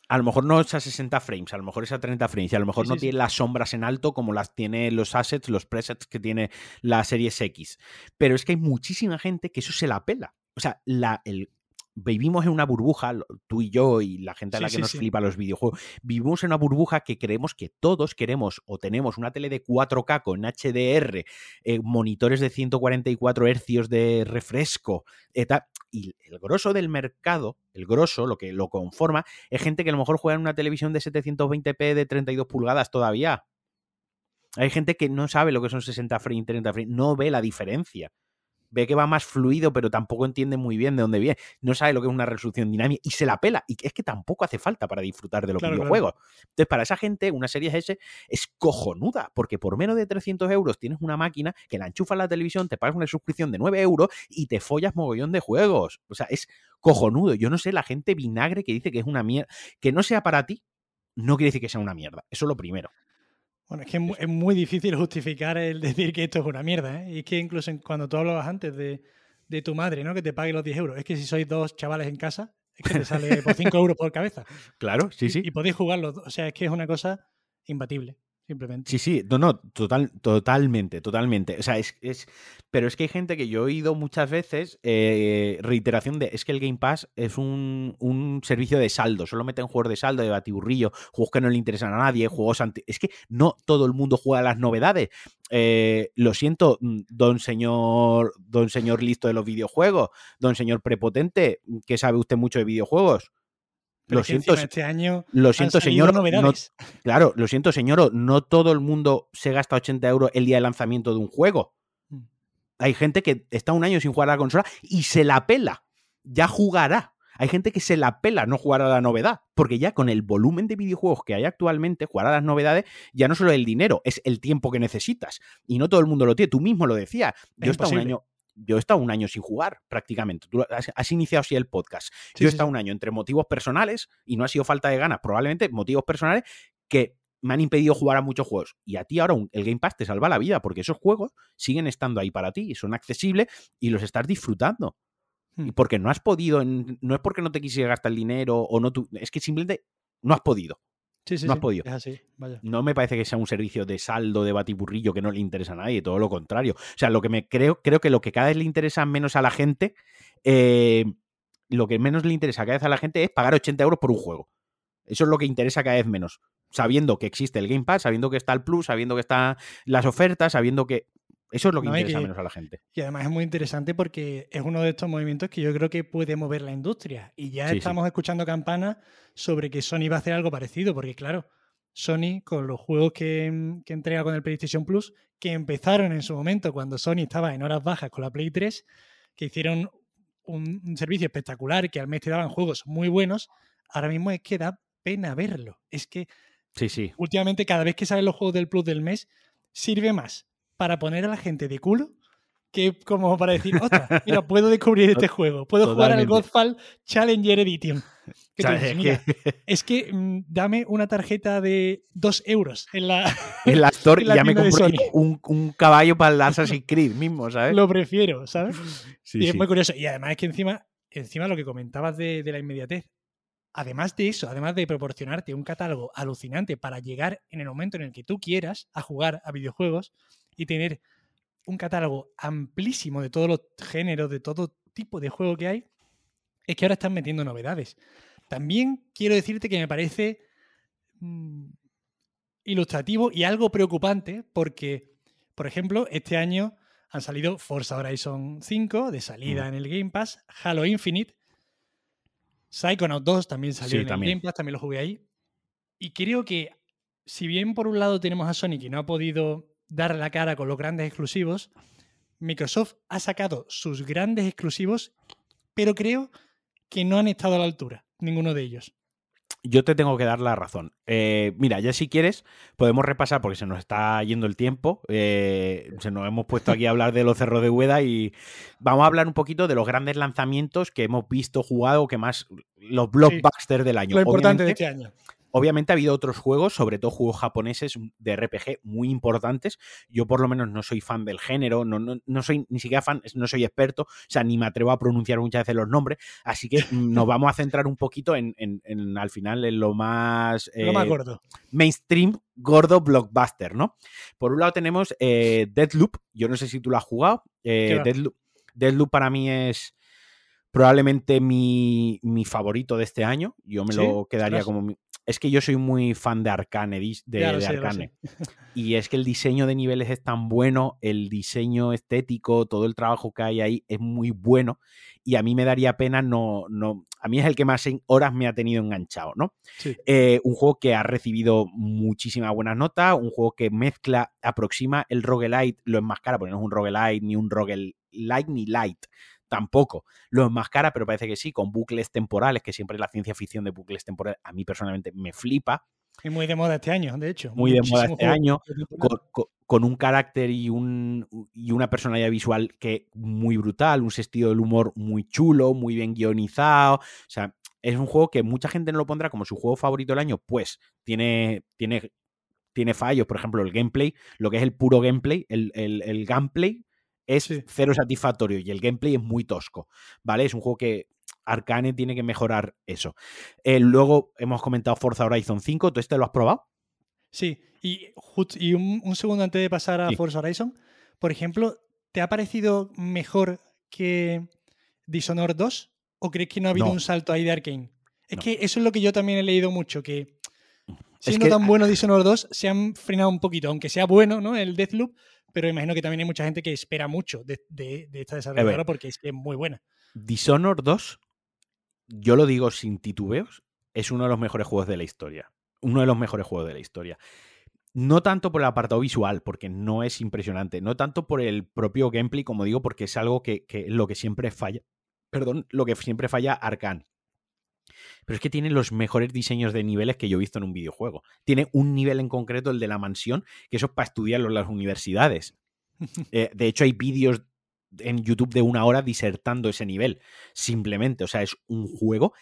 a lo mejor no es a 60 frames, a lo mejor es a 30 frames, y a lo mejor no tiene las sombras en alto como las tiene los assets, los presets que tiene la serie X. Pero es que hay muchísima gente que eso se la pela. O sea, la, el, vivimos en una burbuja, tú y yo y la gente a la que nos flipa los videojuegos, vivimos en una burbuja que creemos que todos queremos o tenemos una tele de 4K con HDR, eh, monitores de 144 hercios de refresco, y el grosso del mercado, el grosso, lo que lo conforma, es gente que a lo mejor juega en una televisión de 720p de 32 pulgadas todavía. Hay gente que no sabe lo que son 60 frames, 30 frames, no ve la diferencia ve que va más fluido, pero tampoco entiende muy bien de dónde viene, no sabe lo que es una resolución dinámica y se la pela. Y es que tampoco hace falta para disfrutar de los videojuegos. Entonces, para esa gente, una serie S es cojonuda, porque por menos de 300 euros tienes una máquina que la enchufas a la televisión, te pagas una suscripción de 9 euros y te follas mogollón de juegos. O sea, es cojonudo. Yo no sé, la gente vinagre que dice que es una mierda, que no sea para ti, no quiere decir que sea una mierda. Eso es lo primero. Bueno, es que es muy difícil justificar el decir que esto es una mierda, ¿eh? Y es que incluso cuando tú hablabas antes de, tu madre, ¿no? Que te pague los 10 euros. Es que si sois dos chavales en casa, es que te sale por 5 euros por cabeza. Claro, sí, sí. Y, y podéis jugarlo. O sea, es que es una cosa imbatible simplemente. Sí, sí, no, no, total, totalmente, totalmente. O sea, es, es, pero es que hay gente que yo he oído muchas veces eh, reiteración de, es que el Game Pass es un, un, servicio de saldo, solo meten juegos de saldo, de batiburrillo, juegos que no le interesan a nadie, juegos anti... Es que no todo el mundo juega las novedades. Eh, lo siento, mm, don señor, don señor listo de los videojuegos, don señor prepotente, que sabe usted mucho de videojuegos lo siento, este año lo siento señor. claro, lo siento, señor. No todo el mundo se gasta 80 euros el día de lanzamiento de un juego. Mm. Hay gente que está un año sin jugar a la consola y se la pela. Ya jugará. Hay gente que se la pela no jugar a la novedad. Porque ya con el volumen de videojuegos que hay actualmente, jugar a las novedades ya no solo el dinero, es el tiempo que necesitas. Y no todo el mundo lo tiene. Tú mismo lo decías. Yo he estado un año yo he estado un año sin jugar prácticamente. Tú has, iniciado así el podcast. yo he estado un año entre motivos personales y no ha sido falta de ganas, probablemente motivos personales que me han impedido jugar a muchos juegos. Y a ti ahora el Game Pass te salva la vida porque esos juegos siguen estando ahí para ti, son accesibles y los estás disfrutando. Y hmm. porque no has podido, no es porque no te quisieras gastar el dinero o no, tú, es que simplemente no has podido. Sí, sí, no has sí, podido. Es así, vaya. No me parece que sea un servicio de saldo, de batiburrillo que no le interesa a nadie, todo lo contrario. O sea, lo que me creo, creo que lo que cada vez le interesa menos a la gente, eh, lo que menos le interesa cada vez a la gente es pagar 80 euros por un juego. Eso es lo que interesa cada vez menos. Sabiendo que existe el Game Pass, sabiendo que está el Plus, sabiendo que están las ofertas, sabiendo que. Eso es lo que No, interesa que- menos a la gente. Y además es muy interesante porque es uno de estos movimientos que yo creo que puede mover la industria. Y ya Sí, sí. estamos escuchando campanas sobre que Sony va a hacer algo parecido, porque claro, Sony con los juegos que, que entrega con el PlayStation Plus, que empezaron en su momento cuando Sony estaba en horas bajas con la Play 3, que hicieron un, un servicio espectacular, que al mes te daban juegos muy buenos, ahora mismo es que da pena verlo. Es que Sí, sí. últimamente cada vez que salen los juegos del Plus del mes, sirve más para poner a la gente de culo que como para decir, ostras, mira, puedo descubrir este juego, puedo jugar al. Godfall Challenger Edition. Que dices, "Mira, que es que mm, dame una tarjeta de dos euros en la... en la Store en la ya me Sony. un, un caballo para el Assassin's Creed mismo, ¿sabes? Lo prefiero, ¿sabes? Sí, y es muy curioso. Y además es que encima, encima lo que comentabas de, de la inmediatez, además de eso, además de proporcionarte un catálogo alucinante para llegar en el momento en el que tú quieras a jugar a videojuegos y tener un catálogo amplísimo de todos los géneros, de todo tipo de juego que hay, es que ahora están metiendo novedades. También quiero decirte que me parece mm, ilustrativo y algo preocupante porque, por ejemplo, este año han salido Forza Horizon 5 de salida Mm. en el Game Pass, Halo Infinite, Psychonauts 2 también salió Sí, en el. Game Pass, también lo jugué ahí. Y creo que, si bien por un lado tenemos a Sony que no ha podido dar la cara con los grandes exclusivos, Microsoft ha sacado sus grandes exclusivos, pero creo que no han estado a la altura, ninguno de ellos. Yo te tengo que dar la razón. Eh, mira, ya si quieres, podemos repasar, porque se nos está yendo el tiempo. eh, se nos hemos puesto aquí a hablar de los cerros de Hueda y vamos a hablar un poquito de los grandes lanzamientos que hemos visto, jugado, que más. Los blockbusters del año. Lo importante de este año. Obviamente ha habido otros juegos, sobre todo juegos japoneses de RPG muy importantes. Yo por lo menos no soy fan del género, no, no, no soy ni siquiera fan, no soy experto, o sea, ni me atrevo a pronunciar muchas veces los nombres. Así que nos vamos a centrar un poquito en, en- en, al final, en lo más, Lo más eh, gordo. mainstream, gordo blockbuster, ¿no? Por un lado tenemos eh, Deadloop, yo no sé si tú lo has jugado. eh. Deadloop, Deadloop para mí es probablemente mi, mi favorito de este año. Yo me ¿Sí? lo quedaría como mi- Es que yo soy muy fan de Arcane, de, sé. Arcane. Y es que el diseño de niveles es tan bueno, el diseño estético, todo el trabajo que hay ahí es muy bueno. Y a mí me daría pena no. no a mí es el que más en horas me ha tenido enganchado, ¿no? Sí. Eh, un juego que ha recibido muchísimas buenas notas, un juego que mezcla, aproxima el roguelite, lo enmascara, porque no es un roguelite, ni un roguelite, ni light, tampoco. Lo enmascara, pero parece que sí, con bucles temporales, que siempre la ciencia ficción de bucles temporales a mí personalmente me flipa, Y muy de moda este año, de hecho. muy de moda este juegos año, con, con- con un carácter y, un, y una personalidad visual que muy brutal, un sentido del humor muy chulo, muy bien guionizado. O sea, es un juego que mucha gente no lo pondrá como su juego favorito del año, pues tiene, tiene, tiene fallos. Por ejemplo, el gameplay, lo que es el puro gameplay, el, el, el gameplay es Sí. cero satisfactorio y el gameplay es muy tosco. ¿Vale? Es un juego que Arcane tiene que mejorar eso. Eh, luego hemos comentado Forza Horizon 5. ¿Tú este lo has probado? Sí, y, un, un segundo antes de pasar a Sí. Forza Horizon, por ejemplo, ¿te ha parecido mejor que Dishonored 2? ¿O crees que no ha habido No. un salto ahí de Arkane? Es No. que eso es lo que yo también he leído mucho, que siendo que- tan bueno Dishonored 2, se han frenado un poquito, aunque sea bueno, ¿no? El Deathloop, pero imagino que también hay mucha gente que espera mucho de, de- de esta desarrolladora porque es que es muy buena. Dishonored 2, yo lo digo sin titubeos, es uno de los mejores juegos de la historia. Uno de los mejores juegos de la historia. No tanto por el apartado visual, porque no es impresionante. No tanto por el propio gameplay, como digo, porque es algo que, que lo que siempre falla. Perdón, lo que siempre falla Arkane. Pero es que tiene los mejores diseños de niveles que yo he visto en un videojuego. Tiene un nivel en concreto, el de la mansión, que eso es para estudiarlo en las universidades. Eh, de hecho, hay vídeos en YouTube de una hora disertando ese nivel. Simplemente, o sea, es un juego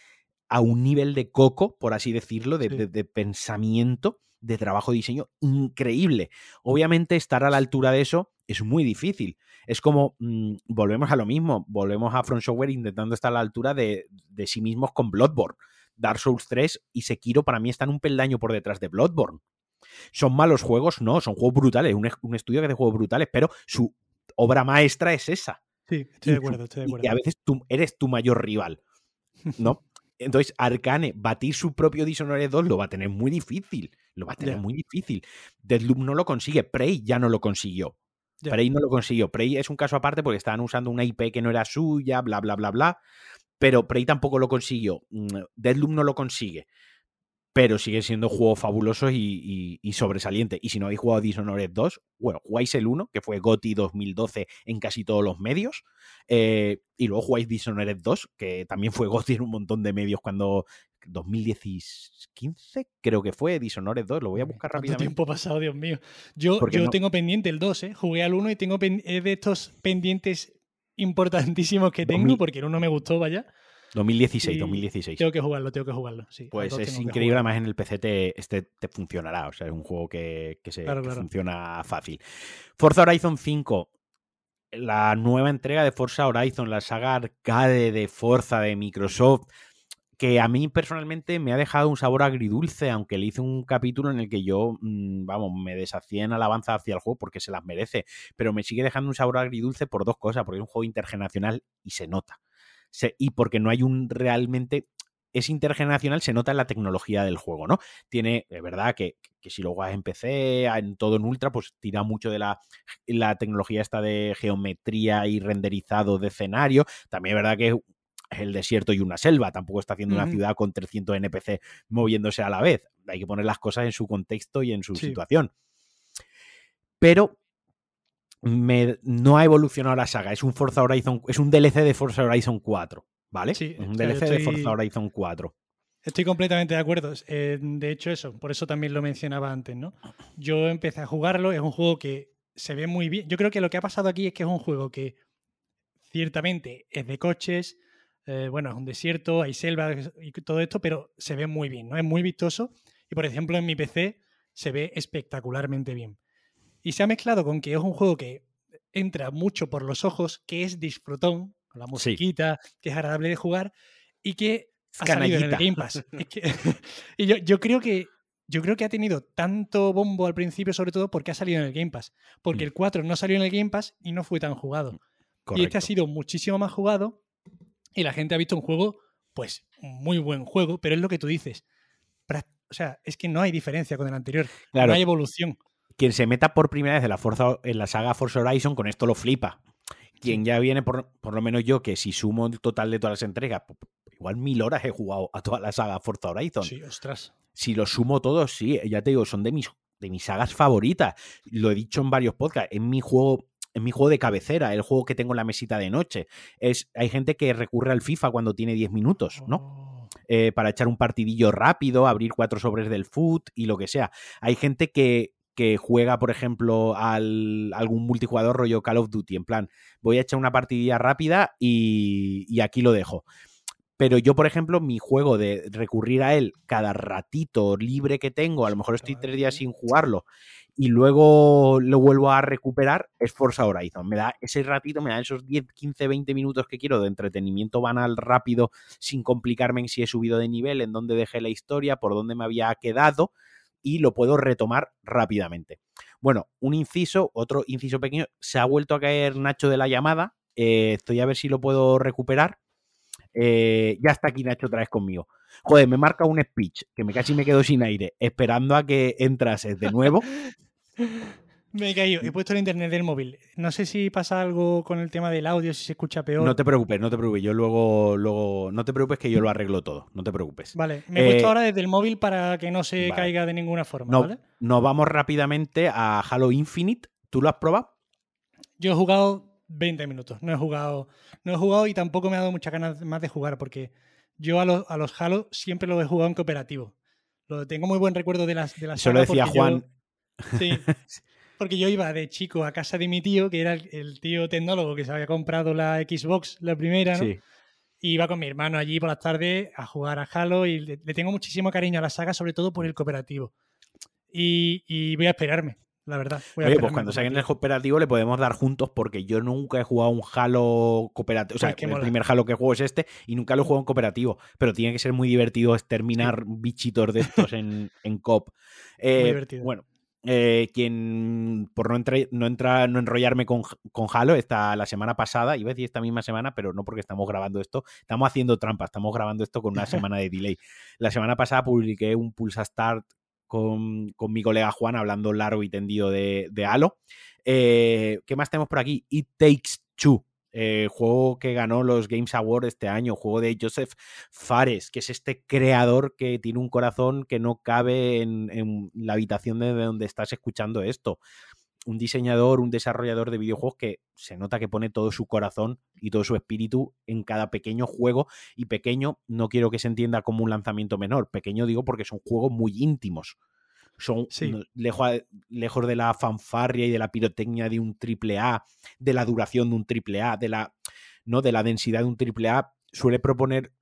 a un nivel de coco, por así decirlo, de, Sí. de- de pensamiento, de trabajo de diseño increíble. Obviamente, estar a la altura de eso es muy difícil. Es como, mm, volvemos a lo mismo, volvemos a Front Software intentando estar a la altura de, de sí mismos con Bloodborne. Dark Souls 3 y Sekiro para mí están un peldaño por detrás de Bloodborne. ¿Son malos juegos? No, son juegos brutales, un, un estudio que hace juegos brutales, pero su obra maestra es esa. Sí, estoy de acuerdo, estoy de acuerdo. Y a veces tú eres tu mayor rival, ¿no? Entonces, Arcane, batir su propio Dishonored 2 lo va a tener muy difícil. Lo va a tener muy difícil. Deadloop no lo consigue. Prey ya no lo consiguió. Prey no lo consiguió. Prey es un caso aparte porque estaban usando una IP que no era suya, bla, bla, bla, bla. Pero Prey tampoco lo consiguió. Mm, Deadloop no lo consigue pero sigue siendo juego fabuloso y, sobresaliente. Y si no habéis jugado Dishonored 2, bueno, jugáis el 1, que fue GOTI 2012 en casi todos los medios, eh, y luego jugáis Dishonored 2, que también fue GOTI en un montón de medios cuando... 2015 creo que fue Dishonored 2, lo voy a buscar rápidamente. tiempo pasado, Dios mío? Yo, yo tengo pendiente el 2, ¿eh? jugué al 1 y tengo de estos pendientes importantísimos que tengo, porque el 1 me gustó, vaya. 2016, 2016. Tengo que jugarlo, tengo que jugarlo. pues es increíble, además en el PC te, este te funcionará. O sea, es un juego que, se, funciona fácil. Forza Horizon 5, la nueva entrega de Forza Horizon, la saga arcade de Forza de Microsoft, que a mí personalmente me ha dejado un sabor agridulce, aunque le hice un capítulo en el que yo, mm, vamos, me deshacía en alabanza hacia el juego porque se las merece, pero me sigue dejando un sabor agridulce por dos cosas, porque es un juego intergeneracional y se nota y porque no hay un realmente es intergeneracional, se nota en la tecnología del juego, ¿no? Tiene, es verdad que, si lo juegas en PC, en todo en Ultra, pues tira mucho de la, la tecnología esta de geometría y renderizado de escenario. También es verdad que es el desierto y una selva, tampoco está haciendo una ciudad con 300 NPC moviéndose a la vez. Hay que poner las cosas en su contexto y en su situación. Pero no ha evolucionado la saga. Es un Forza Horizon, es un DLC de Forza Horizon 4, ¿vale? Sí, es un DLC de Forza Horizon 4. Estoy completamente de acuerdo. Eh, de hecho, eso, por eso también lo mencionaba antes, ¿no? Yo empecé a jugarlo, es un juego que se ve muy bien. Yo creo que lo que ha pasado aquí es que es un juego que ciertamente es de coches, eh, bueno, es un desierto, hay selva y todo esto, pero se ve muy bien, ¿no? Es muy vistoso y, por ejemplo, en mi PC se ve espectacularmente bien. Y se ha mezclado con que es un juego que entra mucho por los ojos, que es disfrutón, con la musiquita, que es agradable de jugar y que ha salido en el Game Pass. y yo, yo, creo que yo creo que ha tenido tanto bombo al principio, sobre todo porque ha salido en el Game Pass. Porque mm. el 4 no salió en el Game Pass y no fue tan jugado. Y este ha sido muchísimo más jugado y la gente ha visto un juego, pues, muy buen juego, pero es lo que tú dices. O sea, es que no hay diferencia con el anterior. No hay evolución quien se meta por primera vez en la, Forza, en la saga Forza Horizon con esto lo flipa. Quien ya viene, por, por, lo menos yo, que si sumo el total de todas las entregas, igual mil horas he jugado a toda la saga Forza Horizon. Sí, ostras. Si lo sumo todos, sí, ya te digo, son de mis, de mis sagas favoritas. Lo he dicho en varios podcasts. Es mi juego en mi juego de cabecera, el juego que tengo en la mesita de noche. Es, hay gente que recurre al FIFA cuando tiene 10 minutos, ¿no? Oh. Eh, para echar un partidillo rápido, abrir cuatro sobres del foot y lo que sea. Hay gente que, que juega, por ejemplo, al algún multijugador rollo Call of Duty, en plan, voy a echar una partidilla rápida y, aquí lo dejo. Pero yo, por ejemplo, mi juego de recurrir a él cada ratito libre que tengo, a lo mejor estoy tres días sin jugarlo y luego lo vuelvo a recuperar, es Forza Horizon. Me da ese ratito, me da esos 10, 15, 20 minutos que quiero de entretenimiento banal rápido, sin complicarme en si he subido de nivel, en dónde dejé la historia, por dónde me había quedado y lo puedo retomar rápidamente. Bueno, un inciso, otro inciso pequeño, se ha vuelto a caer Nacho de la llamada, eh, estoy a ver si lo puedo recuperar. Eh, ya está aquí Nacho otra vez conmigo. Joder, me marca un speech que me casi me quedo sin aire, esperando a que entrases de nuevo. Me he caído, he puesto el internet del móvil. No sé si pasa algo con el tema del audio, si se escucha peor. No te preocupes, no te preocupes. Yo luego, luego, no te preocupes que yo lo arreglo todo. No te preocupes. Vale, me he puesto eh, ahora desde el móvil para que no se caiga de ninguna forma. No, Nos vamos rápidamente a Halo Infinite. ¿Tú lo has probado? Yo he jugado 20 minutos. No he jugado, no he jugado y tampoco me ha dado muchas ganas más de jugar porque yo a los, a los Halo siempre lo he jugado en cooperativo. Lo tengo muy buen recuerdo de las de las. Eso lo decía Juan. sí. porque yo iba de chico a casa de mi tío, que era el, tío tecnólogo que se había comprado la Xbox, la primera, ¿no? Y iba con mi hermano allí por las tardes a jugar a Halo y le, tengo muchísimo cariño a la saga, sobre todo por el cooperativo. Y, voy a esperarme. la verdad. Oye, pues cuando salga en el cooperativo le podemos dar juntos porque yo nunca he jugado un Halo cooperativo. O sea, el primer Halo que juego es este y nunca lo he jugado en cooperativo. Pero tiene que ser muy divertido exterminar bichitos de estos en, en COP. muy eh, divertido. Bueno, eh, quien, por no, no, entra, no enrollarme con, con, Halo, esta, la semana pasada, iba a decir esta misma semana, pero no porque estamos grabando esto, estamos haciendo trampa, estamos grabando esto con una semana de delay. La semana pasada publiqué un Pulsa Start con, con mi colega Juan hablando largo y tendido de, de Halo. Eh, ¿Qué más tenemos por aquí? It Takes Two. Eh, juego que ganó los Games Awards este año, juego de Joseph Fares, que es este creador que tiene un corazón que no cabe en, la habitación de donde estás escuchando esto. Un diseñador, un desarrollador de videojuegos que se nota que pone todo su corazón y todo su espíritu en cada pequeño juego. Y pequeño, no quiero que se entienda como un lanzamiento menor. Pequeño digo porque son juegos muy íntimos son lejos, lejos, de la fanfarria y de la pirotecnia de un triple A, de la duración de un triple A, de la, ¿no? de la densidad de un triple A, suele proponer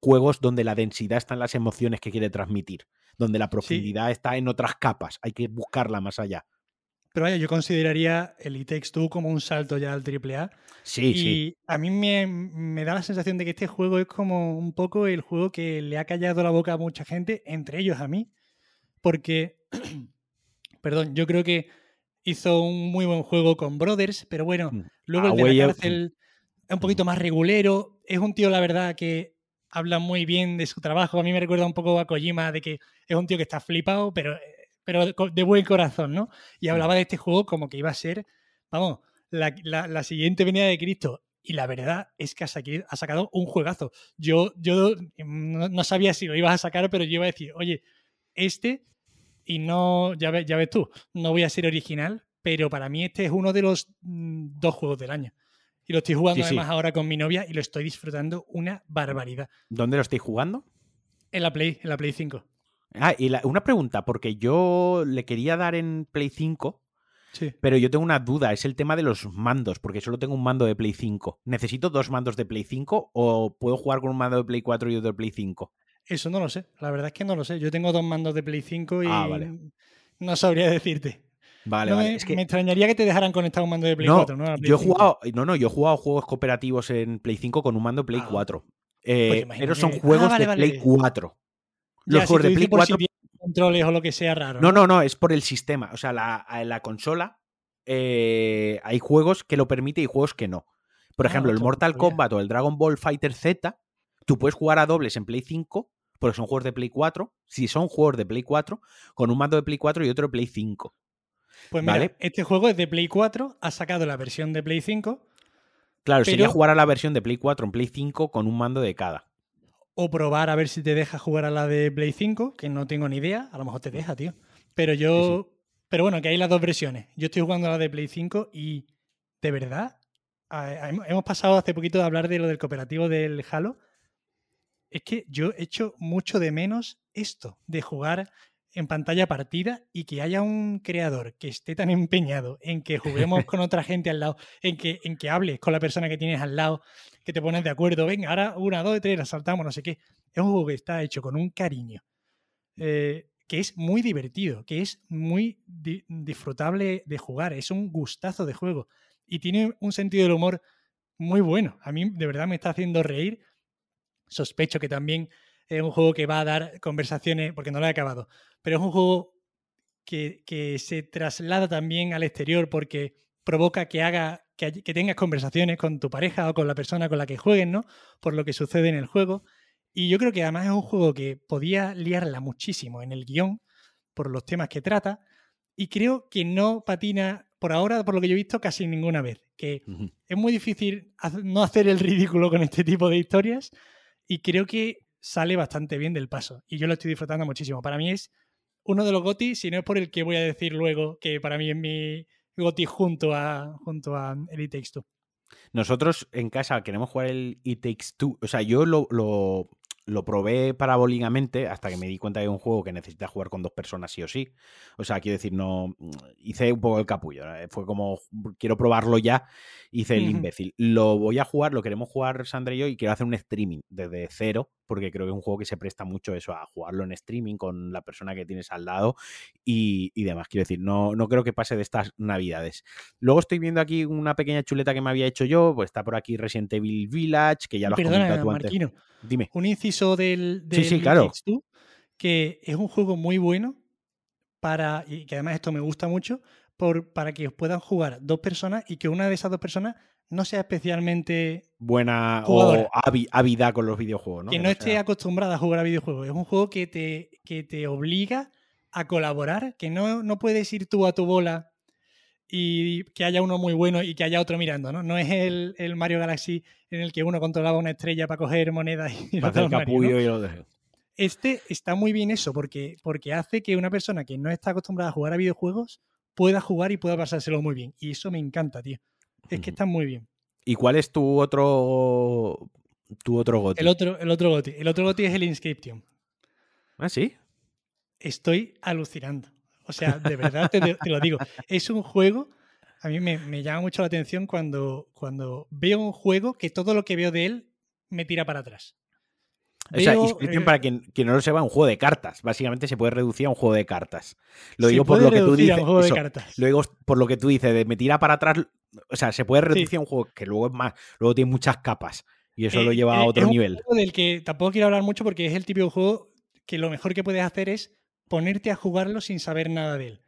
juegos donde la densidad está en las emociones que quiere transmitir, donde la profundidad está en otras capas, hay que buscarla más allá. Pero vaya, yo consideraría el It Takes Two como un salto ya al AAA. Sí, y sí. a mí me, me, da la sensación de que este juego es como un poco el juego que le ha callado la boca a mucha gente, entre ellos a mí, porque, perdón, yo creo que hizo un muy buen juego con Brothers, pero bueno, mm. luego el de la cárcel es un poquito más regulero. Es un tío, la verdad, que habla muy bien de su trabajo. A mí me recuerda un poco a Kojima de que es un tío que está flipado, pero, pero de buen corazón, ¿no? Y mm. hablaba de este juego como que iba a ser, vamos, la, siguiente venida de Cristo. Y la verdad es que ha sacado un juegazo. Yo, yo no, no, sabía si lo ibas a sacar, pero yo iba a decir, oye, este y no, ya ves, ya ves tú, no voy a ser original, pero para mí este es uno de los mm, dos juegos del año. Y lo estoy jugando además ahora con mi novia y lo estoy disfrutando una barbaridad. ¿Dónde lo estoy jugando? En la Play, en la Play 5. Ah, y una pregunta, porque yo le quería dar en Play 5, sí. pero yo tengo una duda, es el tema de los mandos, porque solo tengo un mando de Play 5. ¿Necesito dos mandos de Play 5 o puedo jugar con un mando de Play 4 y otro de Play 5? Eso no lo sé. La verdad es que no lo sé. Yo tengo dos mandos de Play 5 y ah, no sabría decirte. Vale, vale. Me, me, extrañaría que te dejaran conectar un mando de Play 4, ¿no? yo he jugado, no, no, yo he jugado juegos cooperativos en Play 5 con un mando de Play 4. Ah, eh, pues pero son juegos ah, de Play 4. Los juegos de Play 4. Si controles o lo que sea raro. No, no, no, es por el sistema. O sea, la, la consola eh, hay juegos que lo permite y juegos que no. Por ejemplo, el Mortal Kombat o el Dragon Ball Fighter Z, tú puedes jugar a dobles en Play 5 porque son juegos de Play 4, si son juegos de Play 4, con un mando de Play 4 y otro de Play 5. Pues mira, este juego es de Play 4, ha sacado la versión de Play 5. Claro, sería jugar a la versión de Play 4 en Play 5 con un mando de cada. O probar a ver si te deja jugar a la de Play 5, que no tengo ni idea. A lo mejor te deja, tío. Pero yo. Pero bueno, que hay las dos versiones. Yo estoy jugando a la de Play 5 y. De verdad. Hemos pasado hace poquito de hablar de lo del cooperativo del Halo es que yo echo mucho de menos esto, de jugar en pantalla partida y que haya un creador que esté tan empeñado en que juguemos con otra gente al lado, en que, en que hables con la persona que tienes al lado, que te pones de acuerdo, venga, ahora una, dos, tres, la saltamos, no sé qué. Es un juego que está hecho con un cariño, eh, que es muy divertido, que es muy disfrutable de jugar, es un gustazo de juego y tiene un sentido del humor muy bueno. A mí de verdad me está haciendo reír sospecho que también es un juego que va a dar conversaciones, porque no lo he acabado, pero es un juego que, se traslada también al exterior porque provoca que haga que, tengas conversaciones con tu pareja o con la persona con la que juegues, ¿no? Por lo que sucede en el juego. Y yo creo que además es un juego que podía liarla muchísimo en el guion por los temas que trata. Y creo que no patina, por ahora, por lo que yo he visto, casi ninguna vez. Que es muy difícil no hacer el ridículo con este tipo de historias y creo que sale bastante bien del paso. Y yo lo estoy disfrutando muchísimo. Para mí es uno de los GOTI, si no es por el que voy a decir luego que para mí es mi GOTI junto a, junto a el It Takes Two. Nosotros en casa queremos jugar el It Takes Two. O sea, yo lo, lo probé parabólicamente hasta que me di cuenta de un juego que necesita jugar con dos personas sí o sí. O sea, quiero decir, no. Hice un poco el capullo. Fue como, quiero probarlo ya. Hice el imbécil. Lo voy a jugar, lo queremos jugar Sandra y yo, y quiero hacer un streaming desde cero porque creo que es un juego que se presta mucho eso, a jugarlo en streaming con la persona que tienes al lado y, demás. Quiero decir, no, no creo que pase de estas navidades. Luego estoy viendo aquí una pequeña chuleta que me había hecho yo, pues está por aquí Resident Evil Village, que ya lo has comentado tú antes. Dime. Un inciso del, sí, sí, claro. que es un juego muy bueno para, y que además esto me gusta mucho, por, para que puedan jugar dos personas y que una de esas dos personas no sea especialmente buena o ávida con los videojuegos, ¿no? Que, no, esté acostumbrada a jugar a videojuegos. Es un juego que te, que te obliga a colaborar, que no, no puedes ir tú a tu bola y que haya uno muy bueno y que haya otro mirando, ¿no? No es el, Mario Galaxy en el que uno controlaba una estrella para coger monedas y, para hacer capullo y lo Este está muy bien eso, porque, porque hace que una persona que no está acostumbrada a jugar a videojuegos pueda jugar y pueda pasárselo muy bien. Y eso me encanta, tío. Es que está muy bien. ¿Y cuál es tu otro tu otro goti? El otro, el otro goti. El otro goti es el Inscription. ¿Ah, sí? Estoy alucinando. O sea, de verdad te, lo digo. Es un juego. A mí me, llama mucho la atención cuando, cuando veo un juego que todo lo que veo de él me tira para atrás. O sea, Inscription, para quien, no lo sepa, es un juego de cartas. Básicamente se puede reducir a un juego de cartas. Lo digo por lo que tú dices. lo digo por lo que tú dices, de me tira para atrás. O sea, se puede reducir a un juego que luego es más, luego tiene muchas capas. Y eso lo eh, lleva a eh, otro nivel. Un juego del que tampoco quiero hablar mucho porque es el típico juego que lo mejor que puedes hacer es ponerte a jugarlo sin saber nada de él.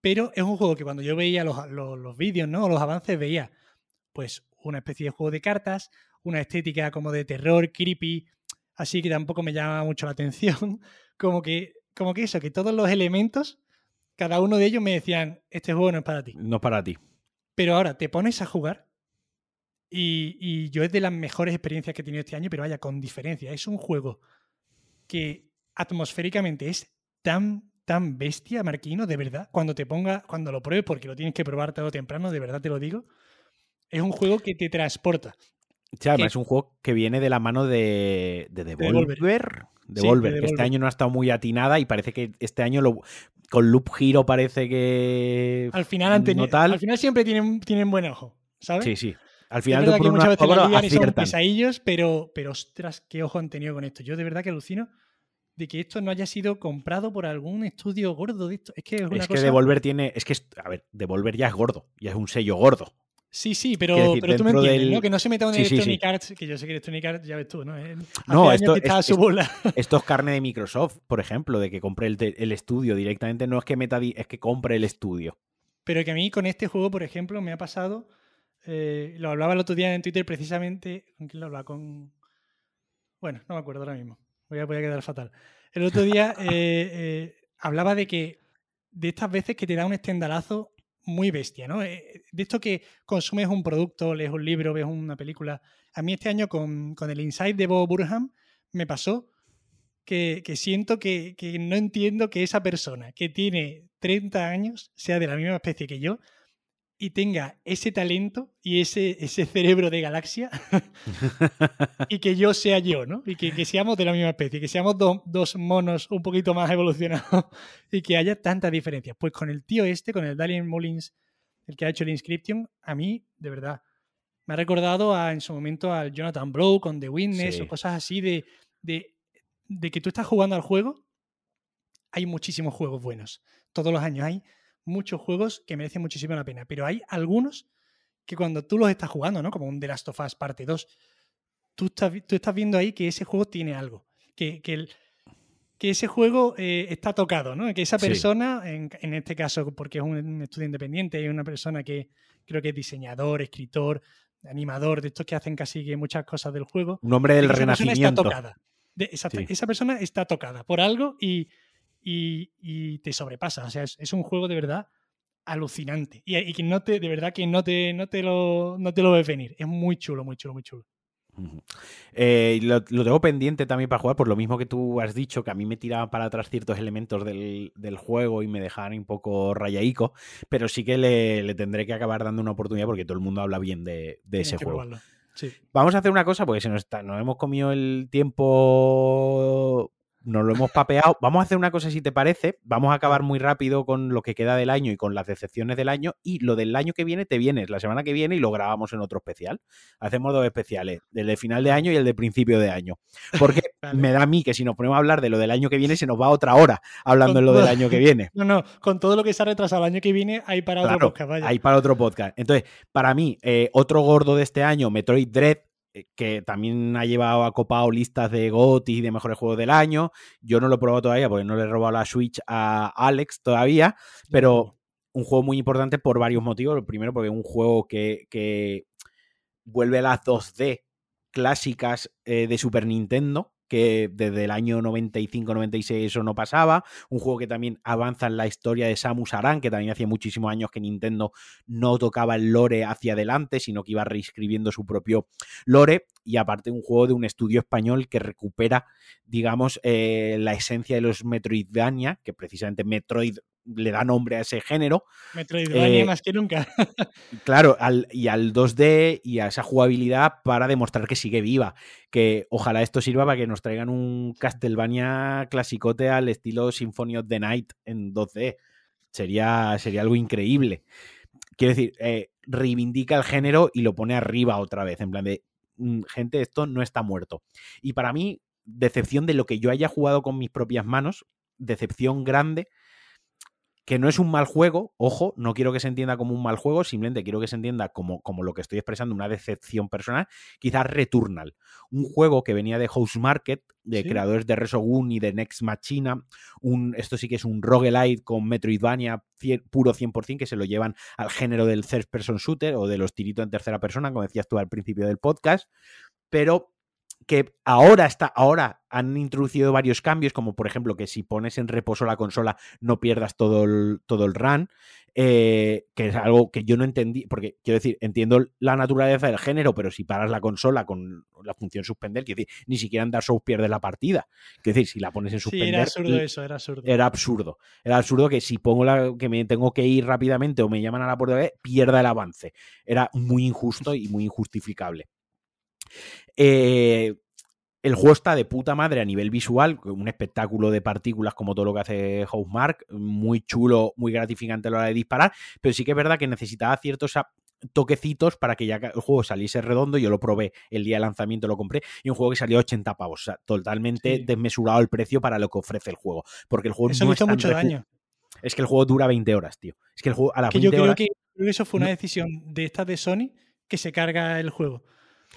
Pero es un juego que cuando yo veía los, los, vídeos, ¿no? los avances, veía pues una especie de juego de cartas, una estética como de terror, creepy, así que tampoco me llama mucho la atención. Como que, como que eso, que todos los elementos, cada uno de ellos me decían, este juego no es para ti. No es para ti. Pero ahora te pones a jugar y, yo es de las mejores experiencias que he tenido este año, pero vaya, con diferencia. Es un juego que atmosféricamente es tan, tan bestia, Marquino, de verdad. Cuando te ponga, cuando lo pruebes, porque lo tienes que probar tarde o temprano, de verdad te lo digo. Es un juego que te transporta. Sí, además es un juego que viene de la mano de, de Devolver. Devolver, que este año no ha estado muy atinada y parece que este año lo, con Loop Hero parece que. Al final han tenido, Al final siempre tienen, tienen buen ojo, ¿sabes? Sí, sí. Al final es que muchas veces la son pesadillos, pero, pero ostras, qué ojo han tenido con esto. Yo de verdad que alucino de que esto no haya sido comprado por algún estudio gordo de esto. Es que es, una es que Devolver tiene. Es que, a ver, Devolver ya es gordo, ya es un sello gordo. Sí, sí, pero, pero tú me entiendes, ¿no? Que no se meta en Electronic Arts, que yo sé que Electronic Arts, ya ves tú, ¿no? no, esto, es, su bola. esto es carne de Microsoft, por ejemplo, de que compre el, el, estudio directamente, no es que meta, es que compre el estudio. Pero que a mí con este juego, por ejemplo, me ha pasado, eh, lo hablaba el otro día en Twitter precisamente, ¿con quién lo hablaba? Con... Bueno, no me acuerdo ahora mismo, voy a, voy a quedar fatal. El otro día eh, eh, hablaba de que de estas veces que te da un estendalazo muy bestia, ¿no? Eh, de esto que consumes un producto, lees un libro, ves una película. A mí este año con, el Insight de Bob Burham me pasó que, siento que, que, no entiendo que esa persona que tiene 30 años sea de la misma especie que yo y tenga ese talento y ese, ese cerebro de galaxia y que yo sea yo, ¿no? Y que, seamos de la misma especie, que seamos dos monos un poquito más evolucionados y que haya tantas diferencias. Pues con el tío este, con el Dalian Mullins, el que ha hecho el Inscription, a mí, de verdad, me ha recordado a, en su momento al Jonathan Blow con The Witness o cosas así de, de, de que tú estás jugando al juego. Hay muchísimos juegos buenos. Todos los años hay muchos juegos que merecen muchísimo la pena, pero hay algunos que cuando tú los estás jugando, ¿no? Como un The Last of Us parte 2, tú estás, tú estás viendo ahí que ese juego tiene algo, que, que, que ese juego eh, está tocado, ¿no? Que esa persona, en, en, este caso, porque es un estudio independiente, es una persona que creo que es diseñador, escritor, animador, de estos que hacen casi que muchas cosas del juego. Un hombre del renacimiento. tocada. Esa persona está tocada por algo y, y, te sobrepasa. O sea, es, un juego de verdad alucinante. Y, que no te, de verdad que no te, no te lo, no te lo ves venir. Es muy chulo, muy chulo, muy chulo. Eh, lo, tengo pendiente también para jugar, por lo mismo que tú has dicho, que a mí me tiraban para atrás ciertos elementos del, juego y me dejaban un poco rayaico, pero sí que le, tendré que acabar dando una oportunidad porque todo el mundo habla bien de, ese juego. Vamos a hacer una cosa, porque se nos, está, nos hemos comido el tiempo nos lo hemos papeado. Vamos a hacer una cosa si te parece. Vamos a acabar muy rápido con lo que queda del año y con las decepciones del año. Y lo del año que viene te vienes la semana que viene y lo grabamos en otro especial. Hacemos dos especiales, el de final de año y el de principio de año. Porque me da a mí que si nos ponemos a hablar de lo del año que viene, se nos va otra hora hablando de lo del año que viene. No, no, con todo lo que se ha retrasado el año que viene, hay para otro podcast. Vaya. Hay para otro podcast. Entonces, para mí, eh, otro gordo de este año, Metroid Dread, que también ha llevado a copado listas de GOTY y de mejores juegos del año. Yo no lo he probado todavía porque no le he robado la Switch a Alex todavía, pero un juego muy importante por varios motivos. Primero, porque es un juego que, que vuelve a las 2D clásicas eh, de Super Nintendo, que desde el año 95-96 eso no pasaba. Un juego que también avanza en la historia de Samus Aran, que también hacía muchísimos años que Nintendo no tocaba el lore hacia adelante, sino que iba reescribiendo su propio lore. Y aparte un juego de un estudio español que recupera, digamos, eh, la esencia de los Metroidvania, que precisamente Metroid le da nombre a ese género. Metroidvania eh, más que nunca. claro, y al 2D y a esa jugabilidad para demostrar que sigue viva. Que ojalá esto sirva para que nos traigan un Castlevania clasicote al estilo Symphony of the Night en 2D. Sería, sería algo increíble. Quiero decir, eh, reivindica el género y lo pone arriba otra vez. En plan de, mm, gente, esto no está muerto. Y para mí, decepción de lo que yo haya jugado con mis propias manos, decepción grande que no es un mal juego, ojo, no quiero que se entienda como un mal juego, simplemente quiero que se entienda como, como lo que estoy expresando, una decepción personal, quizás Returnal, un juego que venía de House Market, de creadores de Resogun y de Next Machina, un, esto sí que es un roguelite con Metroidvania puro 100% que se lo llevan al género del third person shooter o de los tiritos en tercera persona, como decías tú al principio del podcast, pero que ahora está, ahora han introducido varios cambios, como por ejemplo que si pones en reposo la consola no pierdas todo el, todo el run, eh, que es algo que yo no entendí, porque quiero decir, entiendo la naturaleza del género, pero si paras la consola con la función suspender, quiero decir, ni siquiera en Dark Souls pierdes la partida. Quiero decir, si la pones en suspender. era absurdo eso, era absurdo. Era absurdo. Era absurdo que si pongo la que me tengo que ir rápidamente o me llaman a la puerta, pierda el avance. Era muy injusto y muy injustificable. Eh, el juego está de puta madre a nivel visual, un espectáculo de partículas como todo lo que hace Housemark, muy chulo, muy gratificante a la hora de disparar, pero sí que es verdad que necesitaba ciertos toquecitos para que ya el juego saliese redondo. Yo lo probé el día de lanzamiento, lo compré, y un juego que salió a 80 pavos, o sea, totalmente desmesurado el precio para lo que ofrece el juego. Porque el juego eso no hizo mucho daño. Es que el juego dura 20 horas, tío. Es que el juego a la que yo creo que eso fue una decisión de esta de Sony que se carga el juego.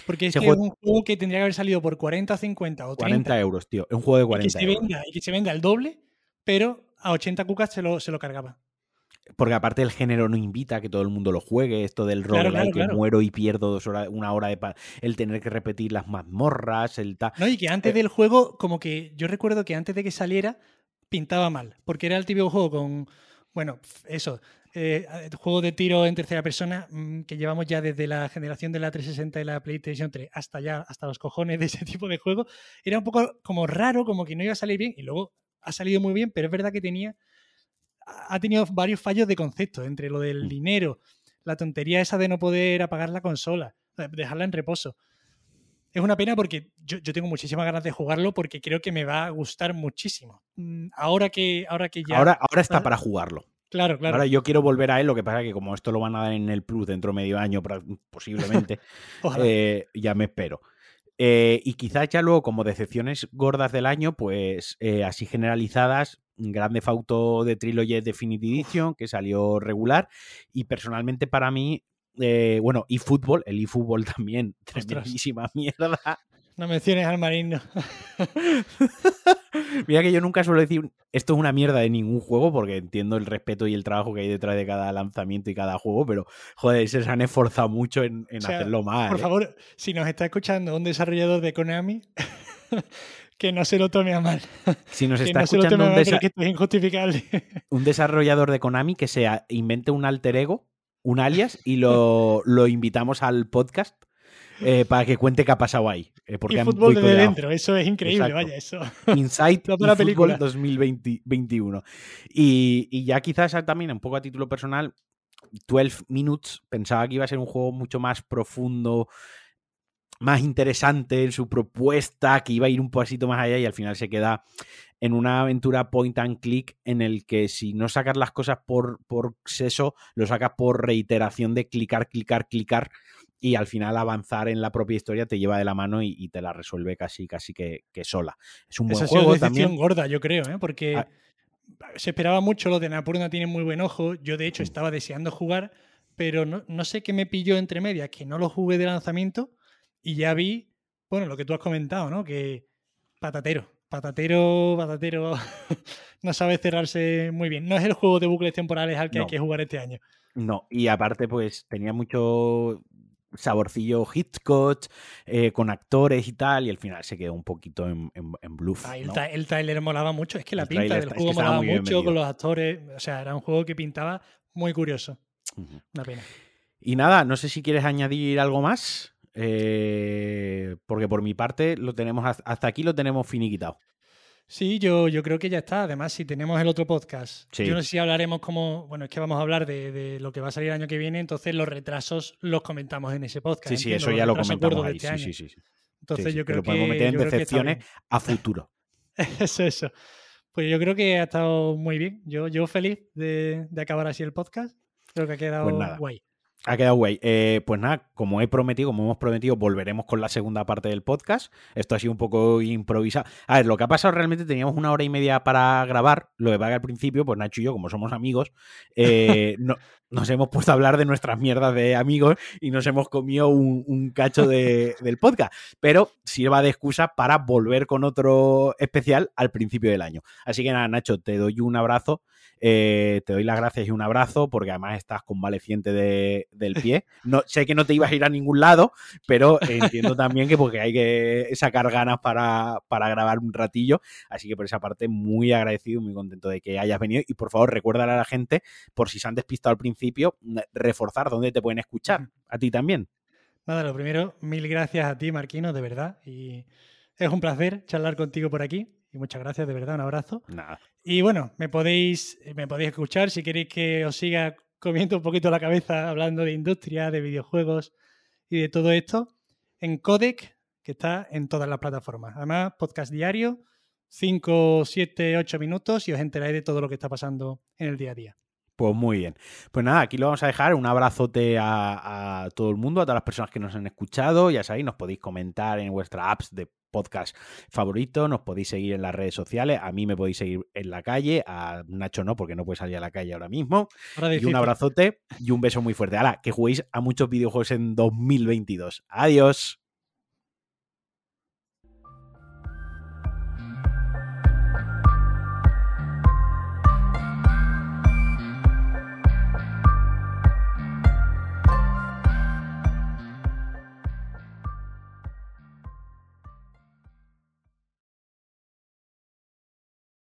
Porque es, que es un juego que tendría que haber salido por 40, 50 o 30. 40 euros, tío. Es un juego de 40 y que se Venda, y que se venda el doble, pero a 80 cucas se lo, se lo cargaba. Porque aparte el género no invita a que todo el mundo lo juegue, esto del roguelike que muero y pierdo dos horas, una hora de el tener que repetir las mazmorras, el tal. No, y que antes eh del juego, como que yo recuerdo que antes de que saliera, pintaba mal. Porque era el típico juego con. Bueno, eso, eh, juego de tiro en tercera persona mm, que llevamos ya desde la generación de la 360 y la PlayStation 3 hasta ya, hasta los cojones de ese tipo de juego, era un poco como raro, como que no iba a salir bien y luego ha salido muy bien, pero es verdad que tenía, ha tenido varios fallos de concepto entre lo del mm. dinero, la tontería esa de no poder apagar la consola, dejarla en reposo. Es una pena porque yo, yo, tengo muchísimas ganas de jugarlo porque creo que me va a gustar muchísimo. Mm, ahora que, ahora que ya. Ahora, ahora está para jugarlo. Claro, claro. Ahora yo quiero volver a él, lo que pasa es que como esto lo van a dar en el Plus dentro de medio año posiblemente, eh, ya me espero. Eh, y quizás ya luego como decepciones gordas del año, pues eh, así generalizadas, Grande Fauto de Trilogy Definitive Edition, que salió regular, y personalmente para mí, bueno, y fútbol, el eFootball también, tremendísima mierda. No menciones al marino. Mira que yo nunca suelo decir esto es una mierda de ningún juego porque entiendo el respeto y el trabajo que hay detrás de cada lanzamiento y cada juego, pero joder, se han esforzado mucho en, hacerlo mal. Por ¿eh? favor, si nos está escuchando un desarrollador de Konami, que no se lo tome a mal. Si nos está escuchando un, injustificable. un desarrollador de Konami que sea invente un alter ego, un alias y lo, lo invitamos al podcast eh, para que cuente qué ha pasado ahí. Eh, porque y fútbol de dentro, eso es increíble, vaya, eso. Insight y Fútbol 2021. Y, y ya quizás también, un poco a título personal, 12 Minutes pensaba que iba a ser un juego mucho más profundo, más interesante en su propuesta, que iba a ir un pasito más allá y al final se queda en una aventura point and click en el que si no sacas las cosas por, por seso, lo sacas por reiteración de clicar, clicar, clicar y al final avanzar en la propia historia te lleva de la mano y, te la resuelve casi, casi que, sola. Es un buen Esa juego también. gorda, yo creo, ¿eh? porque ah. se esperaba mucho, lo de Napurna tiene muy buen ojo. Yo, de hecho, mm. estaba deseando jugar, pero no, no sé qué me pilló entre medias, que no lo jugué de lanzamiento y ya vi, bueno, lo que tú has comentado, ¿no? Que patatero, patatero, patatero, no sabe cerrarse muy bien. No es el juego de bucles temporales al que hay que jugar este año. No, y aparte, pues tenía mucho saborcillo Hitchcock, eh, con actores y tal, y al final se quedó un poquito en, en, bluff. Ah, el, trailer molaba mucho, es que la pinta del juego molaba mucho con los actores, o sea, era un juego que pintaba muy curioso. Una pena. Y nada, no sé si quieres añadir algo más, eh, porque por mi parte lo tenemos hasta aquí lo tenemos finiquitado. Sí, yo, yo creo que ya está. Además, si tenemos el otro podcast, yo no sé si hablaremos como, bueno, es que vamos a hablar de, lo que va a salir el año que viene, entonces los retrasos los comentamos en ese podcast. Sí, sí, eso ya lo comentamos ahí. Este sí, sí, sí, Entonces yo creo que... podemos meter en decepciones a futuro. eso, eso. Pues yo creo que ha estado muy bien. Yo, yo feliz de, acabar así el podcast. Creo que ha quedado pues guay. Ha quedado guay. Eh, pues nada, como he prometido, como hemos prometido, volveremos con la segunda parte del podcast. Esto ha sido un poco improvisado. A ver, lo que ha pasado realmente, teníamos una hora y media para grabar. Lo de Vaga al principio, pues Nacho y yo, como somos amigos, eh, no, nos hemos puesto a hablar de nuestras mierdas de amigos y nos hemos comido un, cacho del podcast. Pero sirva de excusa para volver con otro especial al principio del año. Así que nada, Nacho, te doy un abrazo. Eh, te doy las gracias y un abrazo porque además estás convaleciente de, del pie. No, sé que no te ibas a ir a ningún lado, pero entiendo también que porque hay que sacar ganas para, para grabar un ratillo. Así que por esa parte, muy agradecido, muy contento de que hayas venido. Y por favor, recuérdale a la gente, por si se han despistado al principio, reforzar dónde te pueden escuchar. A ti también. Nada, lo primero, mil gracias a ti, Marquino, de verdad. Y es un placer charlar contigo por aquí. Y muchas gracias, de verdad, un abrazo. Nada. Y bueno, me podéis, me podéis escuchar si queréis que os siga comiendo un poquito la cabeza hablando de industria, de videojuegos y de todo esto en Codec, que está en todas las plataformas. Además, podcast diario, 5, 7, 8 minutos y os enteráis de todo lo que está pasando en el día a día. Pues muy bien. Pues nada, aquí lo vamos a dejar. Un abrazote a, a, todo el mundo, a todas las personas que nos han escuchado. Ya sabéis, nos podéis comentar en vuestra apps de podcast favorito. Nos podéis seguir en las redes sociales. A mí me podéis seguir en la calle. A Nacho no, porque no puede salir a la calle ahora mismo. y un abrazote y un beso muy fuerte. Hala, que juguéis a muchos videojuegos en 2022. Adiós.